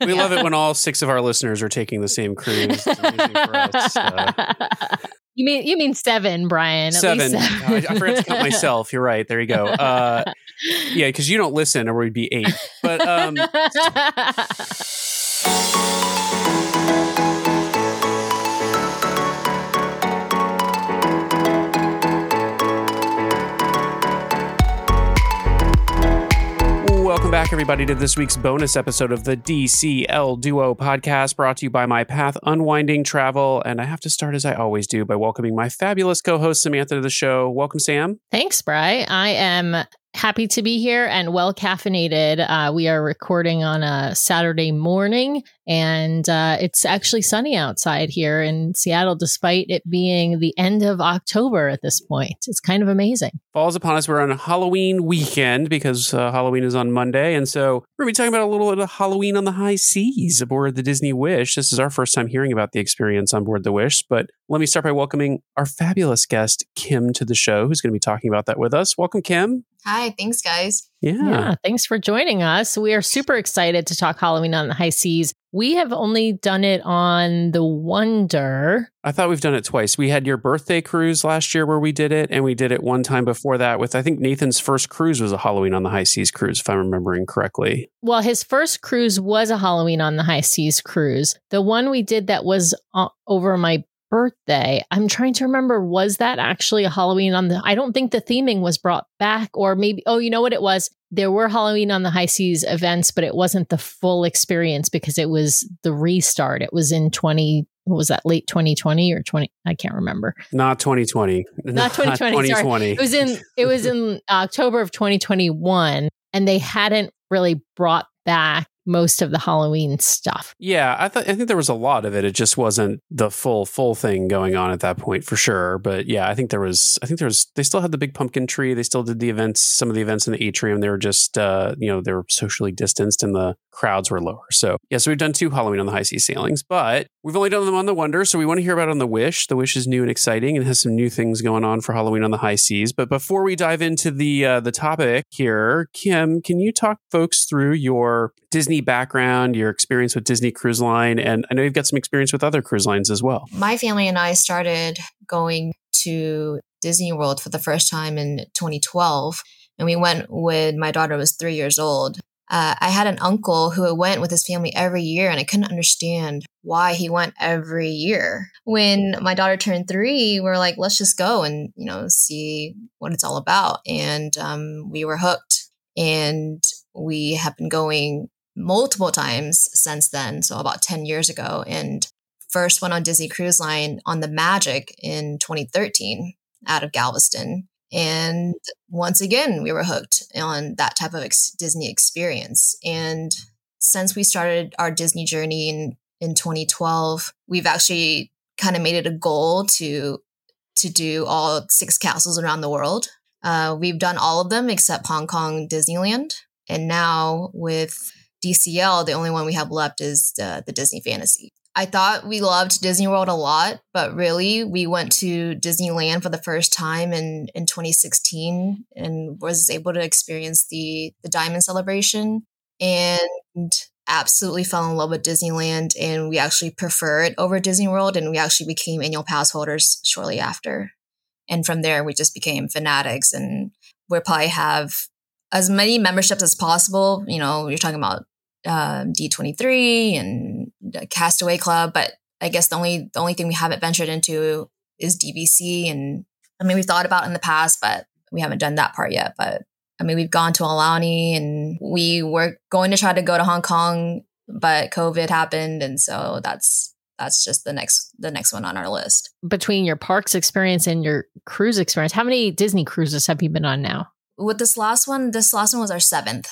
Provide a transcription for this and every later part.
We love it when all six of our listeners are taking the same cruise. It's for us. Uh, You mean you mean seven, Brian? At seven. least I, I forgot to count myself. You're right. There you go. Uh, yeah, because you don't listen, or we'd be eight. But um, back, everybody, to this week's bonus episode of the DCL Duo podcast brought to you by My Path Unwinding Travel. And I have to start as I always do by welcoming my fabulous co host, Samantha, to the show. Welcome, Sam. Thanks, Bry. I am happy to be here and well caffeinated. Uh, we are recording on a Saturday morning, and uh, it's actually sunny outside here in Seattle, despite it being the end of October at this point. It's kind of amazing. Falls upon us. We're on Halloween weekend because uh, Halloween is on Monday. And so we're going to be talking about a little bit of Halloween on the high seas aboard the Disney Wish. This is our first time hearing about the experience on board the Wish. But let me start by welcoming our fabulous guest, Kim, to the show, who's going to be talking about that with us. Welcome, Kim. Hi, thanks, guys. Yeah. Yeah, thanks for joining us. We are super excited to talk Halloween on the high seas. We have only done it on the Wonder. I thought we've done it twice. We had your birthday cruise last year where we did it, and we did it one time before that with, I think Nathan's first cruise was a Halloween on the high seas cruise, if I'm remembering correctly. Well, his first cruise was a Halloween on the high seas cruise. The one we did that was uh, over my birthday. I'm trying to remember was that actually a Halloween on the I don't think the theming was brought back or maybe oh, you know what it was? There were Halloween on the high seas events, but it wasn't the full experience because it was the restart. It was in 20 what was that late 2020 or 20 I can't remember. Not 2020. Not 2020, sorry. It was in it was in October of 2021 and they hadn't really brought back most of the Halloween stuff. Yeah, I thought I think there was a lot of it. It just wasn't the full full thing going on at that point for sure. But yeah, I think there was I think there was they still had the big pumpkin tree. They still did the events, some of the events in the atrium. They were just uh, you know, they were socially distanced and the crowds were lower. So yeah, so we've done two Halloween on the high sea sailings, but we've only done them on the Wonder. So we want to hear about on the Wish. The Wish is new and exciting and has some new things going on for Halloween on the high seas. But before we dive into the uh, the topic here, Kim, can you talk folks through your Disney background, your experience with Disney Cruise Line, and I know you've got some experience with other cruise lines as well. My family and I started going to Disney World for the first time in 2012, and we went when my daughter was three years old. Uh, I had an uncle who went with his family every year, and I couldn't understand why he went every year. When my daughter turned three, we are like, let's just go and you know see what it's all about, and um, we were hooked. And we have been going multiple times since then. So about 10 years ago. And first went on Disney Cruise Line on the Magic in 2013 out of Galveston. And once again, we were hooked on that type of ex- Disney experience. And since we started our Disney journey in, in 2012, we've actually kind of made it a goal to to do all six castles around the world. Uh, we've done all of them except Hong Kong Disneyland. And now with DCL, the only one we have left is the, the Disney Fantasy. I thought we loved Disney World a lot, but really we went to Disneyland for the first time in, in 2016 and was able to experience the, the Diamond Celebration and absolutely fell in love with Disneyland. And we actually prefer it over Disney World. And we actually became annual pass holders shortly after. And from there, we just became fanatics and we'll probably have as many memberships as possible. You know, you're talking about um, D23 and the Castaway Club, but I guess the only the only thing we haven't ventured into is DVC. And I mean, we've thought about in the past, but we haven't done that part yet. But I mean, we've gone to Aulani and we were going to try to go to Hong Kong, but COVID happened, and so that's that's just the next the next one on our list. Between your parks experience and your cruise experience, how many Disney cruises have you been on now? With this last one, this last one was our seventh.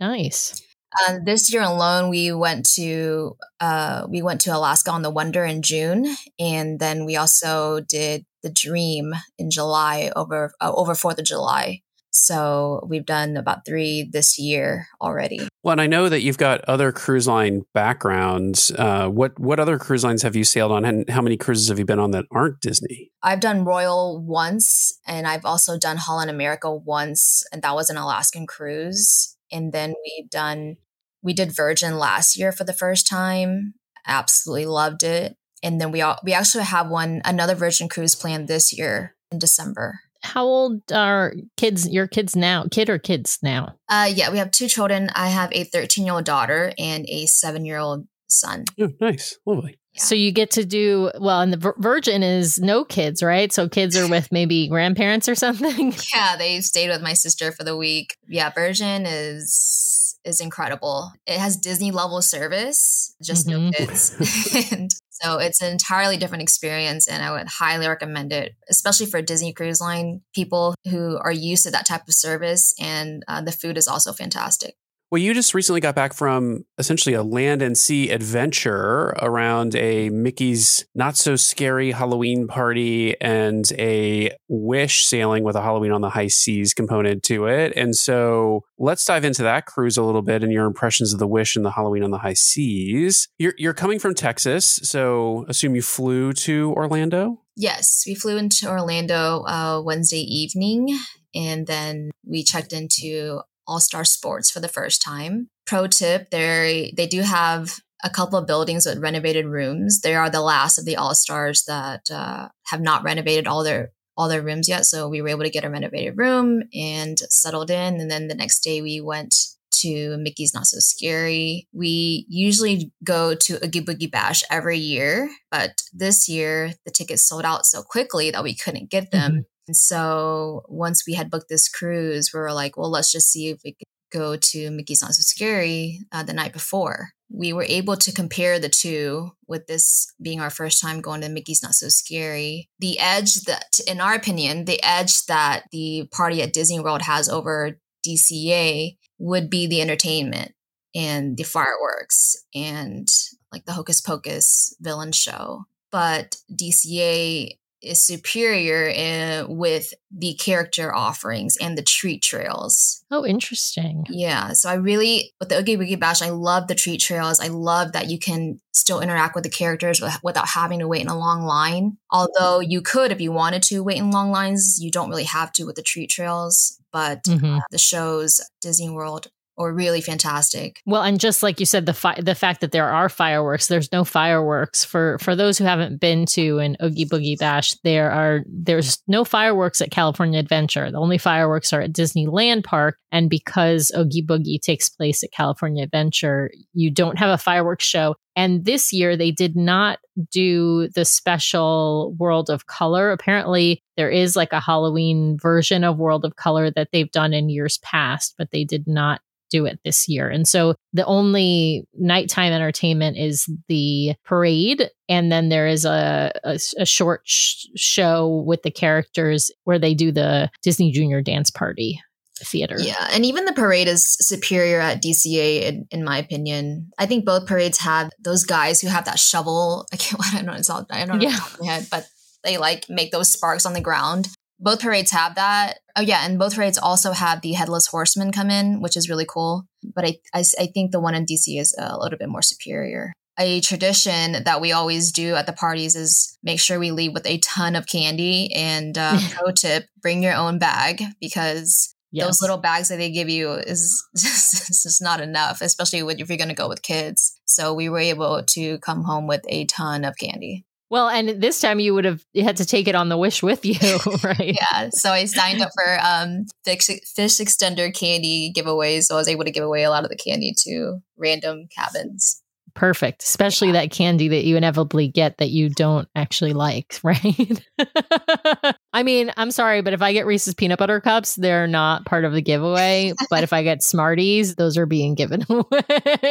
Nice. Uh, this year alone, we went to uh, we went to Alaska on the Wonder in June, and then we also did the Dream in July over uh, over Fourth of July. So we've done about three this year already. Well, and I know that you've got other cruise line backgrounds. Uh, what what other cruise lines have you sailed on, and how many cruises have you been on that aren't Disney? I've done Royal once, and I've also done Holland America once, and that was an Alaskan cruise. And then we've done We did Virgin last year for the first time. Absolutely loved it. And then we all, we actually have one another Virgin cruise planned this year in December. How old are kids? Your kids now? Kid or kids now? Uh, yeah, we have two children. I have a 13 year old daughter and a seven year old son. Oh, nice, lovely. Yeah. So you get to do well, and the Vir- Virgin is no kids, right? So kids are with maybe grandparents or something. Yeah, they stayed with my sister for the week. Yeah, Virgin is is incredible. It has Disney level service, just no Mhm. kids. and so it's an entirely different experience and I would highly recommend it, especially for Disney Cruise Line people who are used to that type of service and uh, the food is also fantastic. Well, you just recently got back from essentially a land and sea adventure around a Mickey's Not So Scary Halloween party and a Wish sailing with a Halloween on the High Seas component to it. And so let's dive into that cruise a little bit and your impressions of the Wish and the Halloween on the High Seas. You're, you're coming from Texas, so assume you flew to Orlando. Yes, we flew into Orlando uh, Wednesday evening and then we checked into All Star Sports for the first time. Pro tip: they they do have a couple of buildings with renovated rooms. They are the last of the All Stars that uh, have not renovated all their all their rooms yet. So we were able to get a renovated room and settled in. And then the next day we went to Mickey's Not So Scary. We usually go to a Oogie Boogie Bash every year, but this year the tickets sold out so quickly that we couldn't get them. And so once we had booked this cruise, we were like, well, let's just see if we could go to Mickey's Not So Scary uh, the night before. We were able to compare the two with this being our first time going to Mickey's Not So Scary. The edge that, in our opinion, the edge that the party at Disney World has over DCA would be the entertainment and the fireworks and like the Hocus Pocus villain show. But DCA is superior in, with the character offerings and the treat trails. Oh, interesting. Yeah, so I really with the Oogie Boogie Bash, I love the treat trails. I love that you can still interact with the characters without having to wait in a long line. Although you could, if you wanted to, wait in long lines. You don't really have to with the treat trails. But Mhm. uh, the shows Disney World are really fantastic. Well, and just like you said, the fi- the fact that there are fireworks, there's no fireworks for for those who haven't been to an Oogie Boogie Bash. There are there's no fireworks at California Adventure. The only fireworks are at Disneyland Park, and because Oogie Boogie takes place at California Adventure, you don't have a fireworks show. And this year they did not do the special World of Color. Apparently, there is like a Halloween version of World of Color that they've done in years past, but they did not do it this year. And so the only nighttime entertainment is the parade. And then there is a, a, a short sh- show with the characters where they do the Disney Junior Dance Party theater. Yeah, and even the parade is superior at DCA in, in my opinion. I think both parades have those guys who have that shovel. I can't. I don't know. It's all. I don't know. Yeah. top of my head, but they like make those sparks on the ground. Both parades have that. Oh yeah, and both parades also have the headless horseman come in, which is really cool. But I, I, I think the one in DC is a little bit more superior. A tradition that we always do at the parties is make sure we leave with a ton of candy. And uh, pro tip: bring your own bag because Yes. those little bags that they give you is just, it's just not enough, especially if you're going to go with kids. So we were able to come home with a ton of candy. Well, and this time you would have you had to take it on the wish with you, right? Yeah. So I signed up for um, fish, fish extender candy giveaways. So I was able to give away a lot of the candy to random cabins. Perfect. Especially that candy that you inevitably get that you don't actually like, right? I mean, I'm sorry, but if I get Reese's peanut butter cups, they're not part of the giveaway. but if I get Smarties, those are being given away.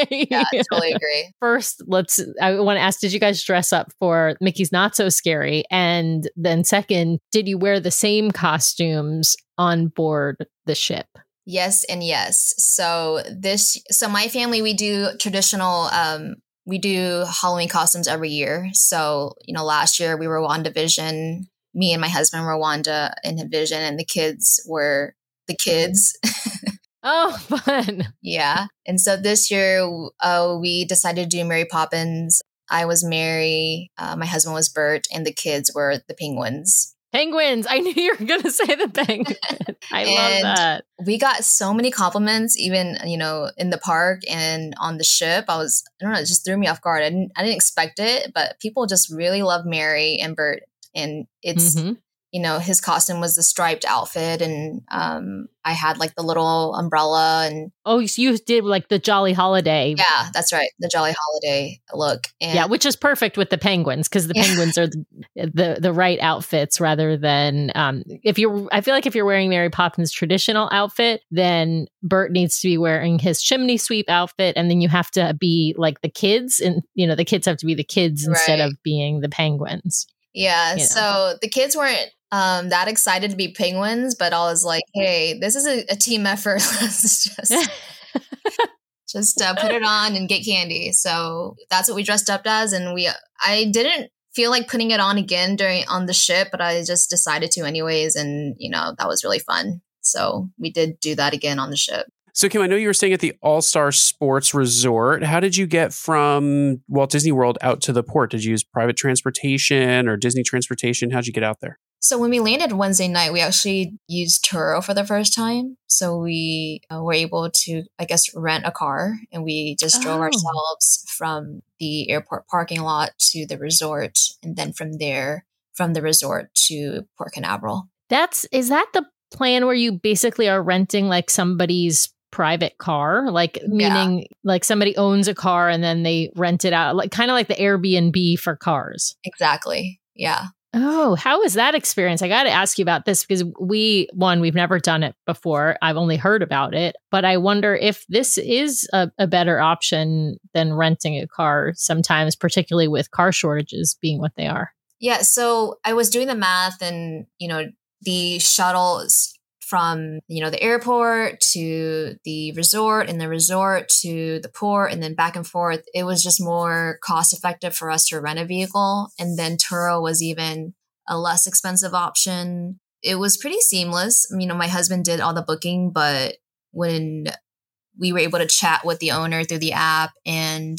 Yeah, I totally agree. First, let's I want to ask did you guys dress up for Mickey's Not So Scary? And then second, did you wear the same costumes on board the ship? Yes and yes. So this so my family we do traditional um we do Halloween costumes every year. So, you know, last year we were WandaVision. Me and my husband were Wanda in Vision and the kids were the kids. Oh, fun. yeah. And so this year uh, we decided to do Mary Poppins. I was Mary, uh, my husband was Bert, and the kids were the penguins. Penguins. I knew you were going to say the penguins. I love that. We got so many compliments, even you know, in the park and on the ship. I was, I don't know, it just threw me off guard. I didn't, I didn't expect it, but people just really love Mary and Bert, and it's mm-hmm you know, his costume was the striped outfit, and um, I had like the little umbrella and. Oh, so you did like the Jolly Holiday. Yeah, that's right, the Jolly Holiday look. And yeah, which is perfect with the penguins because the yeah. penguins are the, the, the right outfits rather than um, if you're. I feel like if you're wearing Mary Poppins' traditional outfit, then Bert needs to be wearing his chimney sweep outfit, and then you have to be like the kids, and you know the kids have to be the kids instead right. of being the penguins. Yeah. You know? So the kids weren't um, that excited to be penguins, but I was like, hey, this is a, a team effort. Let's just just uh, put it on and get candy. So that's what we dressed up as, and we. I didn't feel like putting it on again during on the ship, but I just decided to anyways, and you know that was really fun. So we did do that again on the ship. So, Kim, I know you were staying at the All Star Sports Resort. How did you get from Walt Disney World out to the port? Did you use private transportation or Disney transportation? How'd you get out there? So when we landed Wednesday night, we actually used Turo for the first time. So we uh, were able to, I guess, rent a car and we just drove oh. ourselves from the airport parking lot to the resort. And then from there, from the resort to Port Canaveral. That's, is that the plan where you basically are renting like somebody's private car like meaning yeah. like somebody owns a car and then they rent it out like kind of like the airbnb for cars exactly yeah Oh, how was that experience? I got to ask you about this because we, one, we've never done it before. I've only heard about it, but I wonder if this is a, a, better option than renting a car sometimes, particularly with car shortages being what they are. Yeah. So I was doing the math and, you know, the shuttles from, you know, the airport to the resort and the resort to the port and then back and forth, it was just more cost effective for us to rent a vehicle. And then Turo was even a less expensive option. It was pretty seamless. You know, my husband did all the booking, but when we were able to chat with the owner through the app and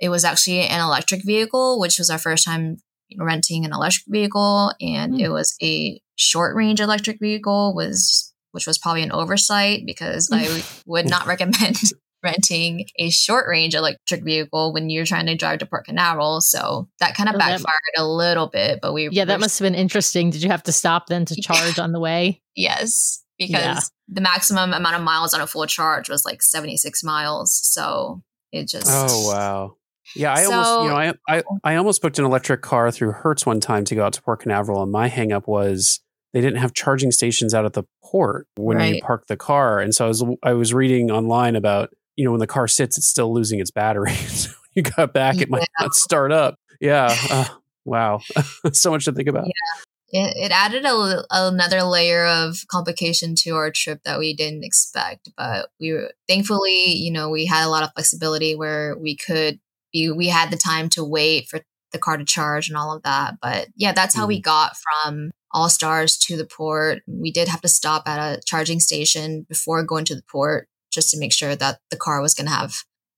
it was actually an electric vehicle, which was our first time renting an electric vehicle and mm. it was a short range electric vehicle was which was probably an oversight because I would not recommend renting a short range electric vehicle when you're trying to drive to Port Canaveral. So that kind of oh, backfired that, a little bit, but we Yeah, that must have been interesting. Did you have to stop then to charge on the way? Yes, because yeah. the maximum amount of miles on a full charge was like 76 miles. So it just Oh wow. Yeah, I so, almost, you know, I, I I almost booked an electric car through Hertz one time to go out to Port Canaveral, and my hangup was they didn't have charging stations out at the port when right. you park the car, and so I was I was reading online about you know when the car sits, it's still losing its battery. so when you got back, it might not start up. Yeah, uh, wow, so much to think about. Yeah. It, it added a, another layer of complication to our trip that we didn't expect, but we were thankfully, you know, we had a lot of flexibility where we could be, we had the time to wait for the car to charge and all of that. But yeah, that's how mm. we got from All Stars to the port. We did have to stop at a charging station before going to the port just to make sure that the car was going to have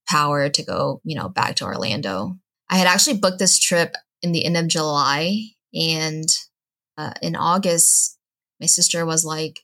power to go, you know, back to Orlando. I had actually booked this trip in the end of July and uh, in August, my sister was like,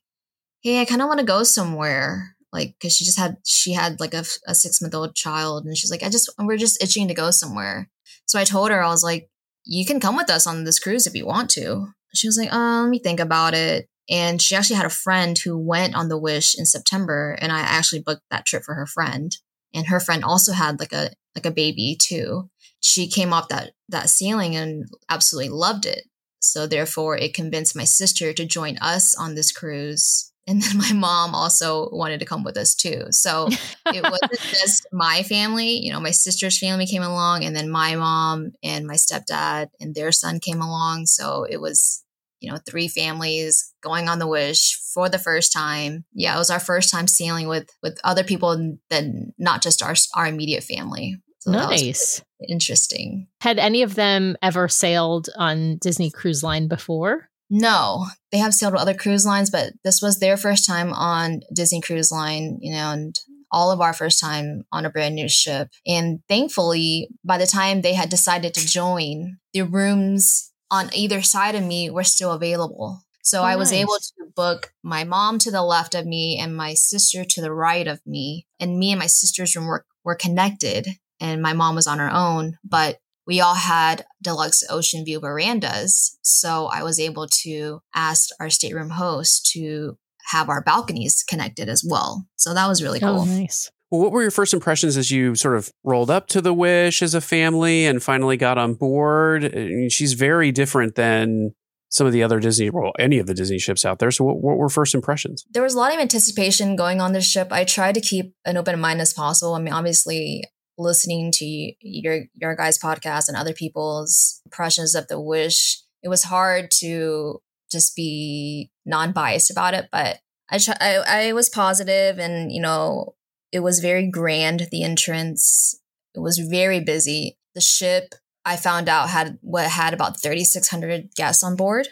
Hey, I kind of want to go somewhere like because she just had she had like a, a six month old child and she's like i just we're just itching to go somewhere so i told her i was like you can come with us on this cruise if you want to she was like oh let me think about it. And she actually had a friend who went on the wish in september and i actually booked that trip for her friend. And her friend also had like a like a baby too. She came off that that sailing and absolutely loved it. So therefore it convinced my sister to join us on this cruise. And then my mom also wanted to come with us too. So it wasn't just my family, you know, my sister's family came along and then my mom and my stepdad and their son came along. So it was, you know, three families going on the wish for the first time. Yeah, it was our first time sailing with with other people than not just our our immediate family. So nice. interesting. Had any of them ever sailed on Disney Cruise Line before? No, they have sailed with other cruise lines, but this was their first time on Disney Cruise Line, you know, and all of our first time on a brand new ship. And thankfully, by the time they had decided to join, the rooms on either side of me were still available. So Oh, I was able to book my mom to the left of me and my sister to the right of me. And me and my sister's room were, were connected and my mom was on her own, but we all had deluxe ocean view verandas. So I was able to ask our stateroom host to have our balconies connected as well. So that was really oh, cool. Oh, nice. Well, what were your first impressions as you sort of rolled up to the Wish as a family and finally got on board? I mean, she's very different than some of the other Disney, well, any of the Disney ships out there. So, what, what were first impressions? there was a lot of anticipation going on this ship. I tried to keep an open mind as possible. I mean, obviously, listening to your your guys' podcast and other people's impressions of the Wish, it was hard to just be non biased about it. But I, I I was positive, and you know, it was very grand. The entrance, it was very busy. The ship. I found out had what had about 3,600 guests on board.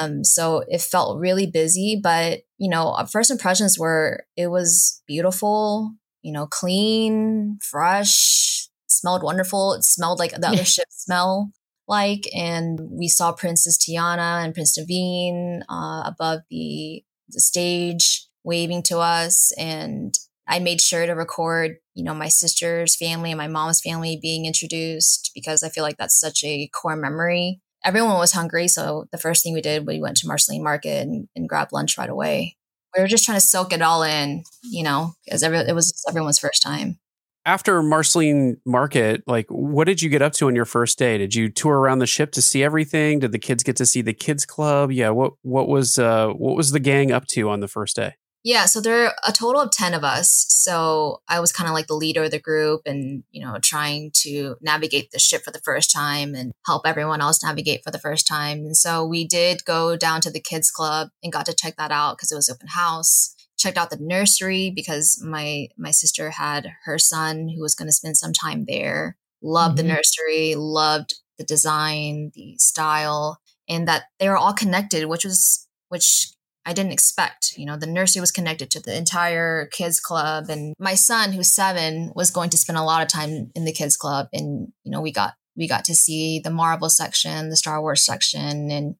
Um, so it felt really busy, but you know, first impressions were it was beautiful, you know, clean, fresh, smelled wonderful. It smelled like the other ships smell like, and we saw Princess Tiana and Prince Naveen uh, above the the stage waving to us, and I made sure to record, you know, my sister's family and my mom's family being introduced because I feel like that's such a core memory everyone was hungry. So the first thing we did, we went to Marceline Market and, and grabbed lunch right away. We were just trying to soak it all in, you know, because every, it was everyone's first time. After Marceline Market, like, what did you get up to on your first day? Did you tour around the ship to see everything? Did the kids get to see the kids club? Yeah, what what was uh, what was the gang up to on the first day? Yeah, so there are a total of 10 of us. So I was kind of like the leader of the group and, you know, trying to navigate the ship for the first time and help everyone else navigate for the first time. And so we did go down to the kids club and got to check that out because it was open house. Checked out the nursery because my my sister had her son who was going to spend some time there. Loved Mhm. the nursery, loved the design, the style, and that they were all connected, which was which I didn't expect. You know, the nursery was connected to the entire kids club, and my son, who's seven, was going to spend a lot of time in the kids club. And you know, we got we got to see the Marvel section, the Star Wars section, and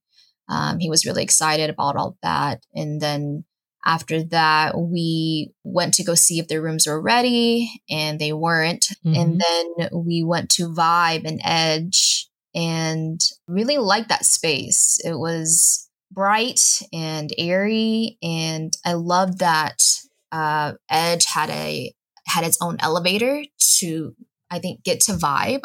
um, he was really excited about all that. And then after that, we went to go see if the rooms were ready, and they weren't. And then we went to Vibe and Edge, and really liked that space. It was bright and airy and i loved that uh, edge had a had its own elevator to i think get to vibe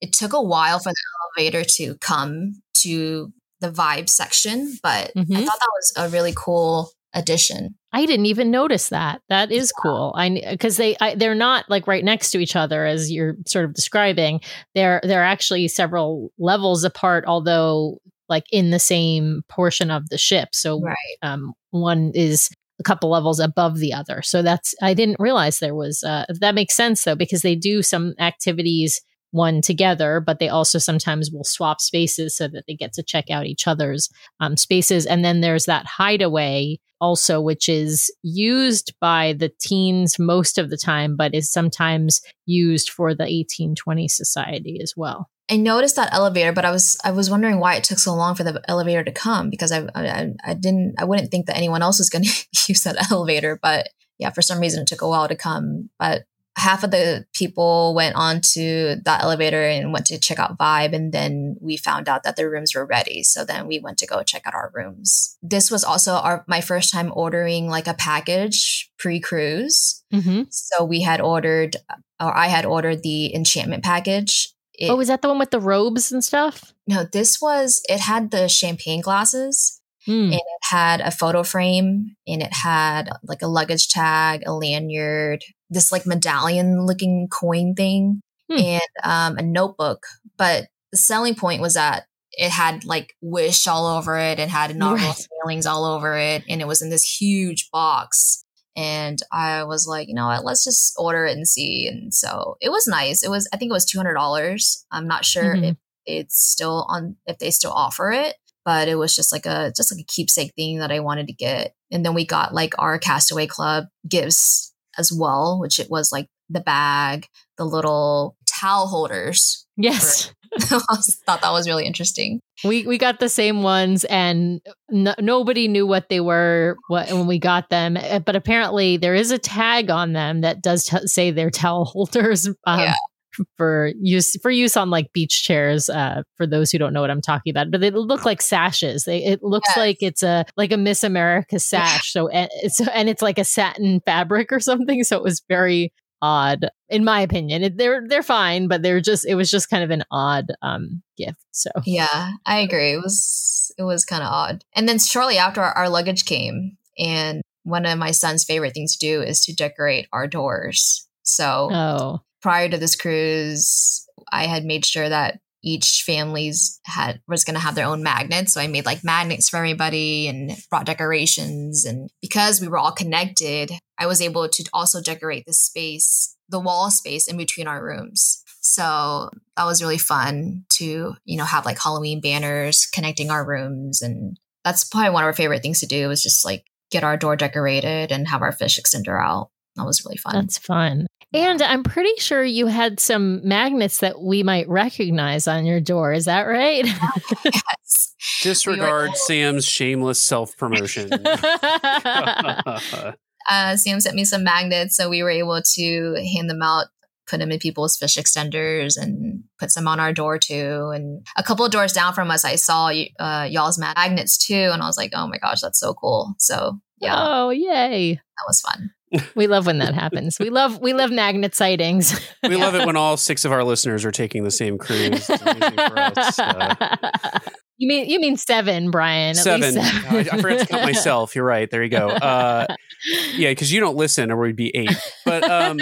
it took a while for the elevator to come to the vibe section but i Mhm. thought that was a really cool addition I didn't even notice that. That is cool. I because they I, they're not like right next to each other as you're sort of describing. They're they're actually several levels apart, although like in the same portion of the ship. So right um, one is a couple levels above the other. So that's I didn't realize there was uh, that makes sense though because they do some activities one together, but they also sometimes will swap spaces so that they get to check out each other's um, spaces. And then there's that hideaway also, which is used by the teens most of the time, but is sometimes used for the 1820 Society as well. I noticed that elevator, but I was I was wondering why it took so long for the elevator to come because I I, I didn't I wouldn't think that anyone else was going to use that elevator, but yeah, for some reason it took a while to come. But half of the people went on to that elevator and went to check out Vibe, and then we found out that the rooms were ready. So then we went to go check out our rooms. This was also our my first time ordering like a package pre cruise. Mm-hmm. So we had ordered, or I had ordered the enchantment package. It, oh, was that the one with the robes and stuff? no, this was it had the champagne glasses Mm. and it had a photo frame and it had like a luggage tag, a lanyard, this like medallion looking coin thing, Hmm. and um, a notebook. But the selling point was that it had like wish all over it and had inaugural Right. all over it, and it was in this huge box. And I was like, you know what, let's just order it and see. And so it was nice. It was, I think it was two hundred dollars. I'm not sure Mhm. if it's still on, if they still offer it but it was just like a just like a keepsake thing that I wanted to get. And then we got like our Castaway Club gifts as well, which it was like the bag, the little towel holders. Yes. I thought that was really interesting. We we got the same ones, and no, nobody knew what they were what, when we got them. Eh, but apparently, there is a tag on them that does t- say they're towel holders. Um, Yeah. For use for use on like beach chairs, uh, for those who don't know what I'm talking about, but they look like sashes. They it looks Yes. like it's a like a Miss America sash. So and it's and it's like a satin fabric or something. So it was very odd, in my opinion. It, they're they're fine, but they're just it was just kind of an odd um gift. So Yeah, I agree. It was it was kind of odd. And then shortly after our, our luggage came, and one of my son's favorite things to do is to decorate our doors. So oh prior to this cruise, I had made sure that each family's had was going to have their own magnets. So I made like magnets for everybody and brought decorations. And because we were all connected, I was able to also decorate the space, the wall space in between our rooms. So that was really fun to, you know, have like Halloween banners connecting our rooms. And that's probably one of our favorite things to do was just like get our door decorated and have our fish extender out. That was really fun. That's fun. And I'm pretty sure you had some magnets that we might recognize on your door. Is that right? yes. Disregard Sam's shameless self promotion. uh, Sam sent me some magnets, so we were able to hand them out, put them in people's fish extenders, and put some on our door too. And a couple of doors down from us, I saw uh, y'all's magnets too, and I was like, "Oh my gosh, that's so cool!" So yeah, Oh, yay. that was fun. We love when that happens. We love we love magnet sightings. we love it when all six of our listeners are taking the same cruise. For us. Uh, you mean you mean seven, Brian? At seven. I, I forgot to count myself. You're right. There you go. Uh, yeah, because you don't listen, or we'd be eight. But um,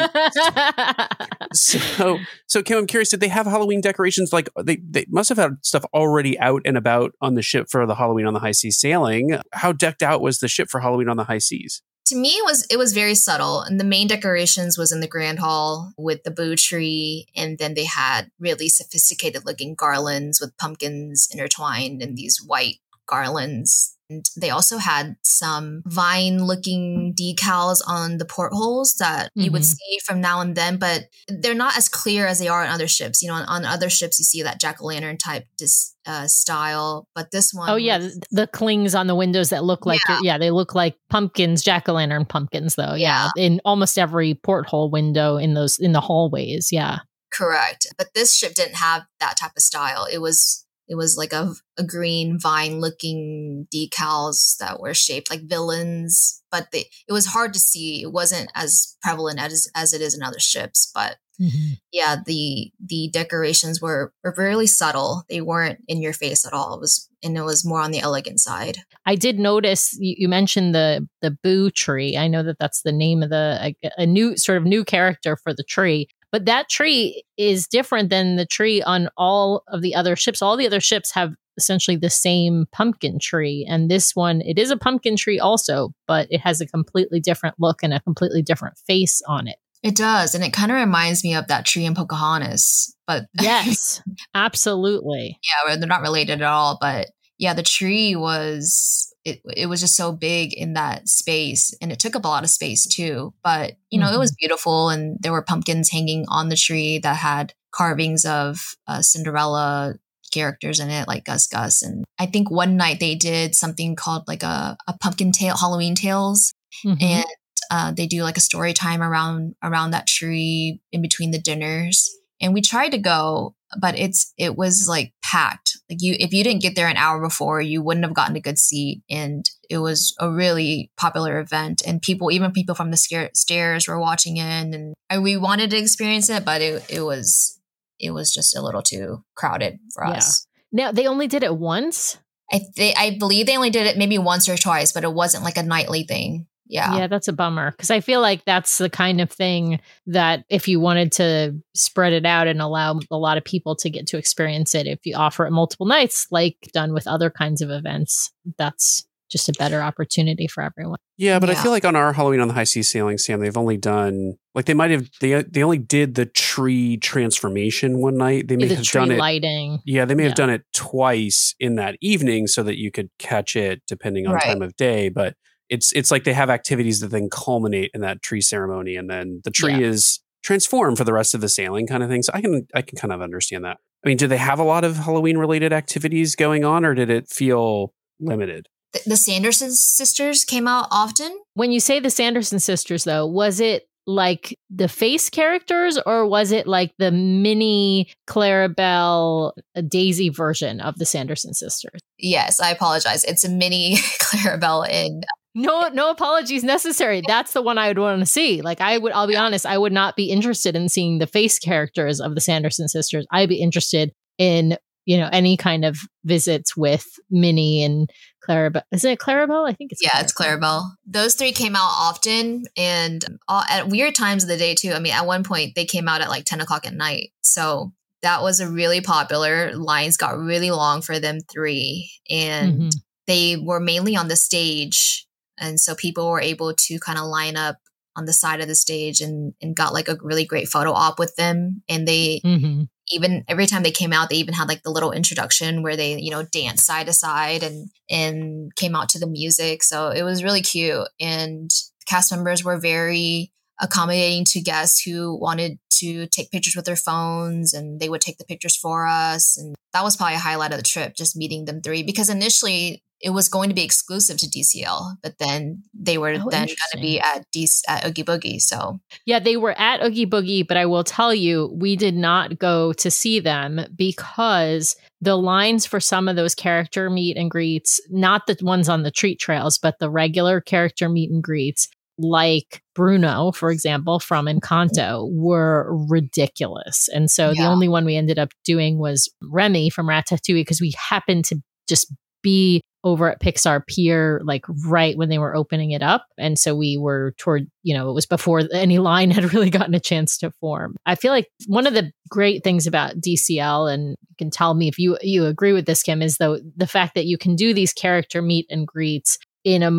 so so Kim, I'm curious. Did they have Halloween decorations? Like they they must have had stuff already out and about on the ship for the Halloween on the high seas sailing. How decked out was the ship for Halloween on the high seas? To me it was it was very subtle and the main decorations was in the grand hall with the boo tree and then they had really sophisticated looking garlands with pumpkins intertwined in these white garlands and they also had some vine looking decals on the portholes that you would Mhm. see from now and then but they're not as clear as they are on other ships you know on, on other ships you see that jack-o'-lantern type dis, uh, style but this one Oh yeah, was- the, the clings on the windows that look like yeah, they look like pumpkins, jack o' lantern pumpkins though. Yeah. in almost every porthole window in those in the hallways. Yeah, Correct. But this ship didn't have that type of style. It was it was like a, a green vine looking decals that were shaped like villains, but they, it was hard to see. It wasn't as prevalent as as it is in other ships, but mm-hmm. yeah, the the decorations were were really subtle. They weren't in your face at all. It was and it was more on the elegant side. I did notice you, you mentioned the the boo tree. I know that that's the name of the a, a new sort of new character for the tree. But that tree is different than the tree on all of the other ships. All the other ships have essentially the same pumpkin tree. And this one, it is a pumpkin tree also, but it has a completely different look and a completely different face on it. It does, and it kind of reminds me of that tree in Pocahontas, but Yes, absolutely. yeah, they're not related at all. But yeah, the tree was it. It was just so big in that space, and it took up a lot of space too. But you know, it was beautiful, and there were pumpkins hanging on the tree that had carvings of uh, Cinderella characters in it, like Gus Gus. And I think one night they did something called like a, a pumpkin tale, Halloween tales, Mhm. and uh, they do like a story time around around that tree in between the dinners and we tried to go but it's it was like packed like you if you didn't get there an hour before you wouldn't have gotten a good seat and it was a really popular event and people even people from the scare, stairs were watching in and, and we wanted to experience it but it, it was it was just a little too crowded for Yeah. us now they only did it once. I th- I believe they only did it maybe once or twice, but it wasn't like a nightly thing. Yeah. Yeah, that's a bummer because I feel like that's the kind of thing that if you wanted to spread it out and allow a lot of people to get to experience it, if you offer it multiple nights, like done with other kinds of events, that's just a better opportunity for everyone. Yeah, but I feel like on our Halloween on the high seas sailing, Sam, they've only done like they might have they they only did the tree transformation one night. They may the have tree done it. lighting. Yeah, they may Yeah. have done it twice in that evening so that you could catch it depending on Right. time of day. But it's it's like they have activities that then culminate in that tree ceremony, and then the tree is transformed for the rest of the sailing kind of thing. So I can I can kind of understand that. I mean, do they have a lot of Halloween related activities going on, or did it feel limited? The, the Sanderson sisters came out often. When you say the Sanderson sisters, though, was it like the face characters or was it like the Minnie Clarabelle Daisy version of the Sanderson sisters? Yes, I apologize. It's a Minnie Clarabelle in no no apologies necessary. That's the one i would want to see. Like i would i'll be honest i would not be interested in seeing the face characters of the sanderson sisters. I'd be interested in you know any kind of visits with minnie and clarabelle Isn't it clarabelle i think it's yeah clarabelle. it's clarabelle those three came out often and all, at weird times of the day too. I mean at one point they came out at like 10 o'clock at night. So that was a really popular. Lines got really long for them three and mm-hmm. they were mainly on the stage and so people were able to kind of line up on the side of the stage and, and got like a really great photo op with them. And they mm-hmm. even every time they came out, they even had like the little introduction where they, you know, dance side to side and and came out to the music. So it was really cute. And cast members were very accommodating to guests who wanted to take pictures with their phones and they would take the pictures for us. And that was probably a highlight of the trip, just meeting them three. Because initially it was going to be exclusive to DCL, but then they were oh, then going to be at D- at Oogie Boogie. So yeah, they were at Oogie Boogie, but I will tell you, we did not go to see them because the lines for some of those character meet and greets, not the ones on the treat trails, but the regular character meet and greets, like Bruno, for example, from Encanto, were ridiculous. And so yeah. the only one we ended up doing was Remy from Ratatouille because we happened to just be over at Pixar Pier, like right when they were opening it up. And so we were toward, you know, it was before any line had really gotten a chance to form. I feel like one of the great things about DCL, and you can tell me if you you agree with this, Kim, is though the fact that you can do these character meet and greets in a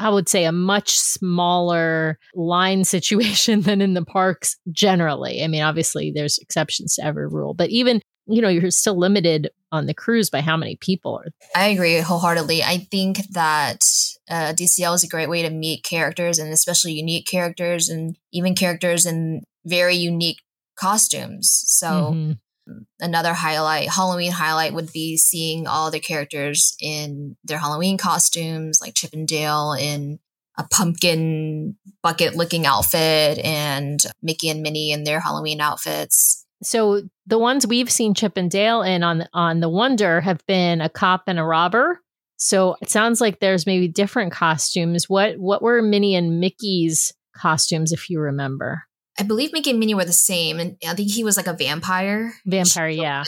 I would say a much smaller line situation than in the parks generally. I mean, obviously there's exceptions to every rule, but even you know, you're still limited on the cruise by how many people are. I agree wholeheartedly. I think that uh, DCL is a great way to meet characters and especially unique characters and even characters in very unique costumes. So mm-hmm. another highlight, Halloween highlight would be seeing all the characters in their Halloween costumes, like Chip and Dale in a pumpkin bucket looking outfit and Mickey and Minnie in their Halloween outfits so the ones we've seen Chip and Dale in on on the Wonder have been a cop and a robber. So it sounds like there's maybe different costumes. What what were Minnie and Mickey's costumes, if you remember? I believe Mickey and Minnie were the same, and I think he was like a vampire. Vampire, yeah.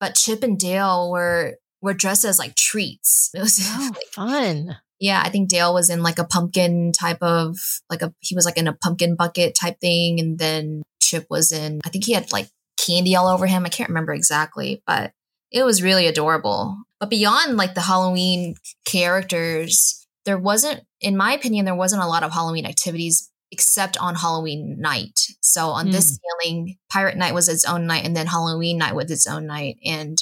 But Chip and Dale were were dressed as like treats. It was oh, like, fun. Yeah, I think Dale was in like a pumpkin type of like a he was like in a pumpkin bucket type thing, and then Chip was in, I think he had like candy all over him. I can't remember exactly, but it was really adorable. But beyond like the Halloween characters, there wasn't, in my opinion, there wasn't a lot of Halloween activities except on Halloween night. So on mm. this hmm. sailing, Pirate Night was its own night, and then Halloween night was its own night. And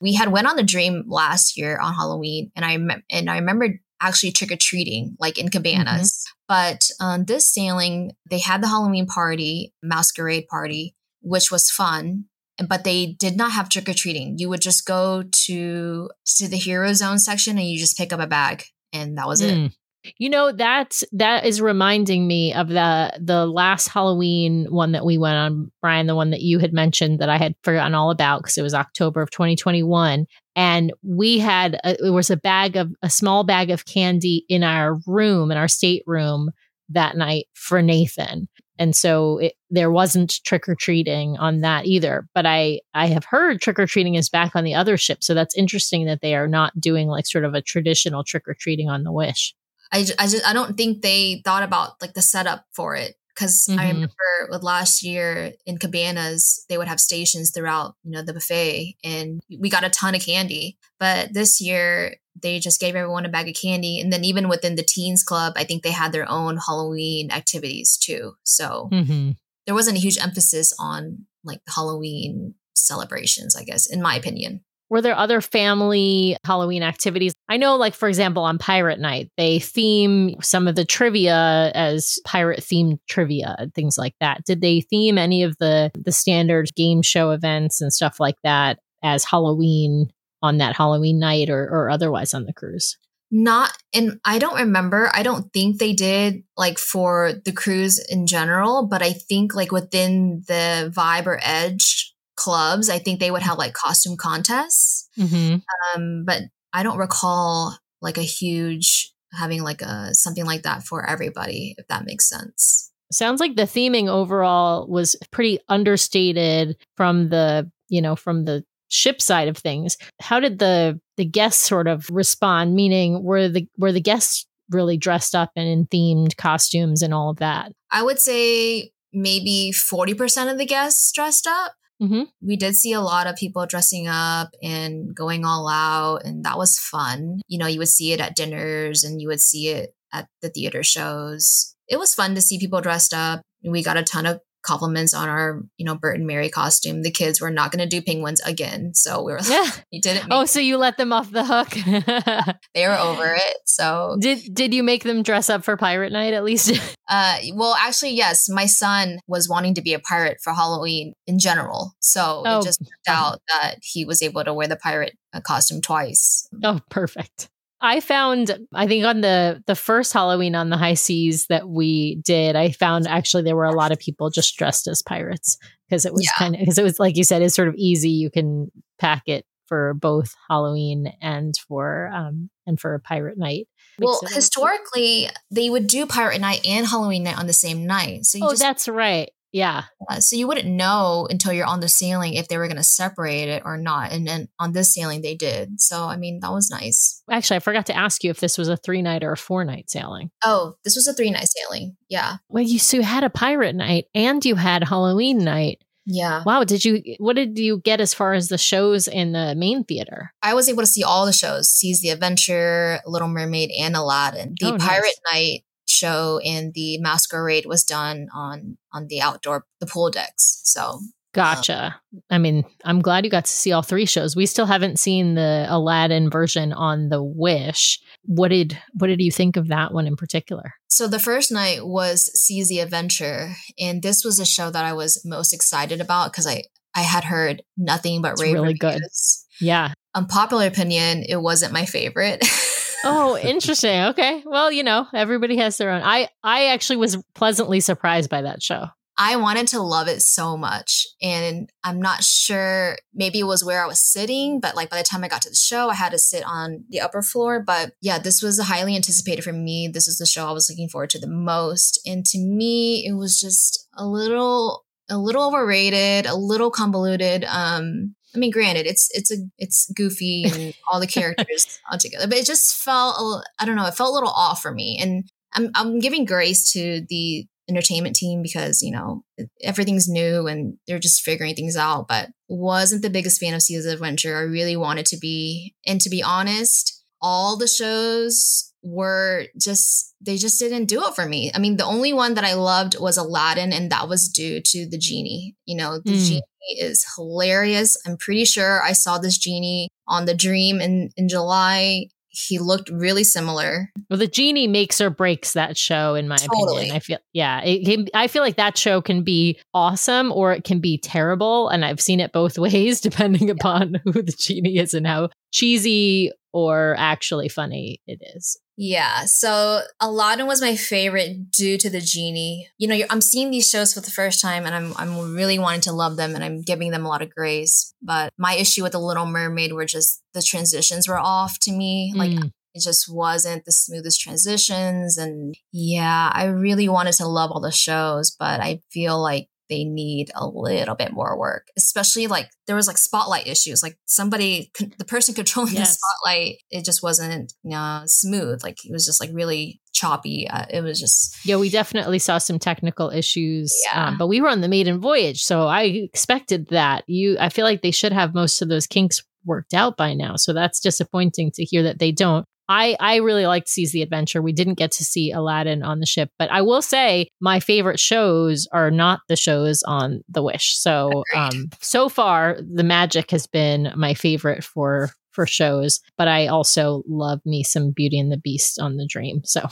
we had went on the Dream last year on Halloween, and I and I remember actually trick or treating, like in cabanas. Mm-hmm. But on this sailing, they had the Halloween party, masquerade party, which was fun. But they did not have trick or treating. You would just go to to the hero zone section and you just pick up a bag, and that was mm. it. You know that that is reminding me of the the last Halloween one that we went on, Brian, the one that you had mentioned that I had forgotten all about because it was October of 2021, and we had a, it was a bag of a small bag of candy in our room in our stateroom that night for Nathan, and so it, there wasn't trick or treating on that either. But I I have heard trick or treating is back on the other ship, so that's interesting that they are not doing like sort of a traditional trick or treating on the Wish. I, I just I don't think they thought about like the setup for it because mm-hmm. I remember with last year in cabanas they would have stations throughout you know the buffet and we got a ton of candy but this year they just gave everyone a bag of candy and then even within the teens club I think they had their own Halloween activities too so mm-hmm. there wasn't a huge emphasis on like Halloween celebrations I guess in my opinion were there other family Halloween activities? I know, like, for example, on Pirate Night, they theme some of the trivia as pirate themed trivia, and things like that. Did they theme any of the the standard game show events and stuff like that as Halloween on that Halloween night or, or otherwise on the cruise? Not and I don't remember. I don't think they did like for the cruise in general, but I think like within the vibe or edge clubs, I think they would have like costume contests. Mm-hmm. Um, but I don't recall like a huge having like a something like that for everybody, if that makes sense. Sounds like the theming overall was pretty understated from the, you know, from the ship side of things. How did the the guests sort of respond? Meaning, were the were the guests really dressed up and in themed costumes and all of that? I would say maybe 40% of the guests dressed up. Mm-hmm. We did see a lot of people dressing up and going all out, and that was fun. You know, you would see it at dinners and you would see it at the theater shows. It was fun to see people dressed up. We got a ton of compliments on our, you know, Bert and Mary costume. The kids were not going to do penguins again, so we were like, Yeah. you didn't. Oh, so you let them off the hook. they were over it. So, did did you make them dress up for pirate night at least? uh, well, actually, yes, my son was wanting to be a pirate for Halloween in general. So Oh. it just worked out that he was able to wear the pirate uh, costume twice. oh, perfect. I found I think on the the first Halloween on the high seas that we did, I found actually there were a lot of people just dressed as pirates because it was Yeah. kind of because it was like you said, it's sort of easy. You can pack it for both Halloween and for um and for a pirate night. Well, historically, they would do pirate night and Halloween night on the same night. So you Oh, just that's right. Yeah. Uh, so you wouldn't know until you're on the sailing if they were going to separate it or not. And then on this sailing, they did. So I mean, that was nice. Actually, I forgot to ask you if this was a three night or a four night sailing. Oh, this was a three night sailing. Yeah, Well, you so you had a pirate night and you had Halloween night. yeah. Wow, did you what did you get as far as the shows in the main theater? I was able to see all the shows: Seas the Adventure, Little Mermaid, and Aladdin. The Oh, nice. pirate night show and the masquerade was done on on the outdoor the pool decks. So um, Gotcha. I mean, I'm glad you got to see all three shows. We still haven't seen the Aladdin version on the Wish. What did what did you think of that one in particular? So the first night was Seas the Adventure, and this was a show that I was most excited about because I I had heard nothing but It's rave really good. reviews. Yeah. Unpopular opinion, it wasn't my favorite. Oh, interesting. Okay. Well, you know, everybody has their own. I I actually was pleasantly surprised by that show. I wanted to love it so much. And I'm not sure, maybe it was where I was sitting, but like by the time I got to the show, I had to sit on the upper floor. But yeah, this was highly anticipated for me. This is the show I was looking forward to the most. And to me, it was just a little, a little overrated, a little convoluted. Um, I mean, granted, it's it's a it's goofy and all the characters all together, but it just felt I don't know, it felt a little off for me. And I'm I'm giving grace to the entertainment team because you know everything's new and they're just figuring things out. But wasn't the biggest fan of Seas of Adventure. I really wanted to be, and to be honest, all the shows were just they just didn't do it for me. I mean, the only one that I loved was Aladdin, and that was due to the genie. You know, the Mm. genie is hilarious. I'm pretty sure I saw this genie on the Dream in in July. He looked really similar. Well, the genie makes or breaks that show, in my Totally. opinion. I feel, yeah, it can, I feel like that show can be awesome or it can be terrible, and I've seen it both ways depending upon who the genie is and how cheesy or actually funny it is. Yeah, so Aladdin was my favorite due to the genie. You know, you're, I'm seeing these shows for the first time, and I'm I'm really wanting to love them, and I'm giving them a lot of grace. But my issue with the Little Mermaid were just the transitions were off to me. Like Mm. it just wasn't the smoothest transitions, and yeah, I really wanted to love all the shows, but I feel like they need a little bit more work especially like there was like spotlight issues like somebody the person controlling the spotlight it just wasn't you know, smooth like it was just like really choppy uh, it was just Yeah, we definitely saw some technical issues, Yeah. um, but we were on the maiden voyage, so I expected that. You, I feel like they should have most of those kinks worked out by now, so that's disappointing to hear that they don't. I I really liked Seas the Adventure. We didn't get to see Aladdin on the ship, but I will say my favorite shows are not the shows on the Wish. So um so far the Magic has been my favorite for for shows, but I also love me some Beauty and the Beast on the Dream. So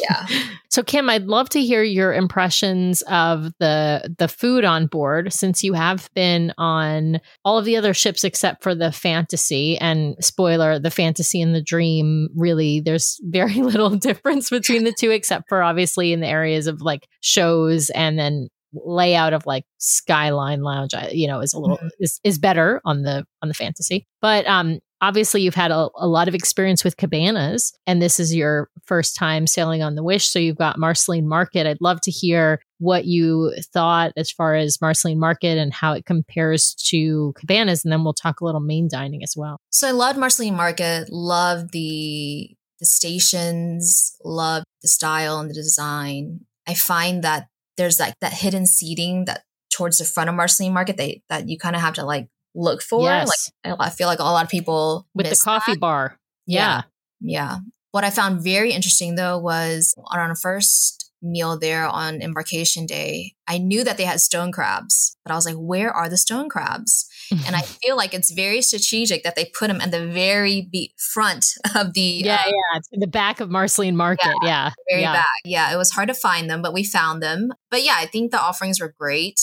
yeah. So Kim, I'd love to hear your impressions of the the food on board since you have been on all of the other ships except for the fantasy and spoiler, the fantasy and the dream really there's very little difference between the two except for obviously in the areas of like shows and then layout of like skyline lounge you know is a little mm-hmm. is, is better on the on the fantasy but um obviously you've had a, a, lot of experience with cabanas and this is your first time sailing on the wish so you've got marceline market. I'd love to hear what you thought as far as marceline market and how it compares to cabanas and then we'll talk a little main dining as well. So i loved marceline market loved the the stations loved the style and the design. I find that there's like that hidden seating that towards the front of marceline market they, that you kind of have to like look for. Yes. Like I feel like a lot of people with the coffee that. bar. Yeah. yeah. Yeah. What I found very interesting though was on our first meal there on embarkation day, I knew that they had stone crabs, but I was like, where are the stone crabs? and I feel like it's very strategic that they put them at the very be- front of the yeah uh, yeah the back of Marceline Market yeah, yeah very yeah. back yeah it was hard to find them but we found them but yeah I think the offerings were great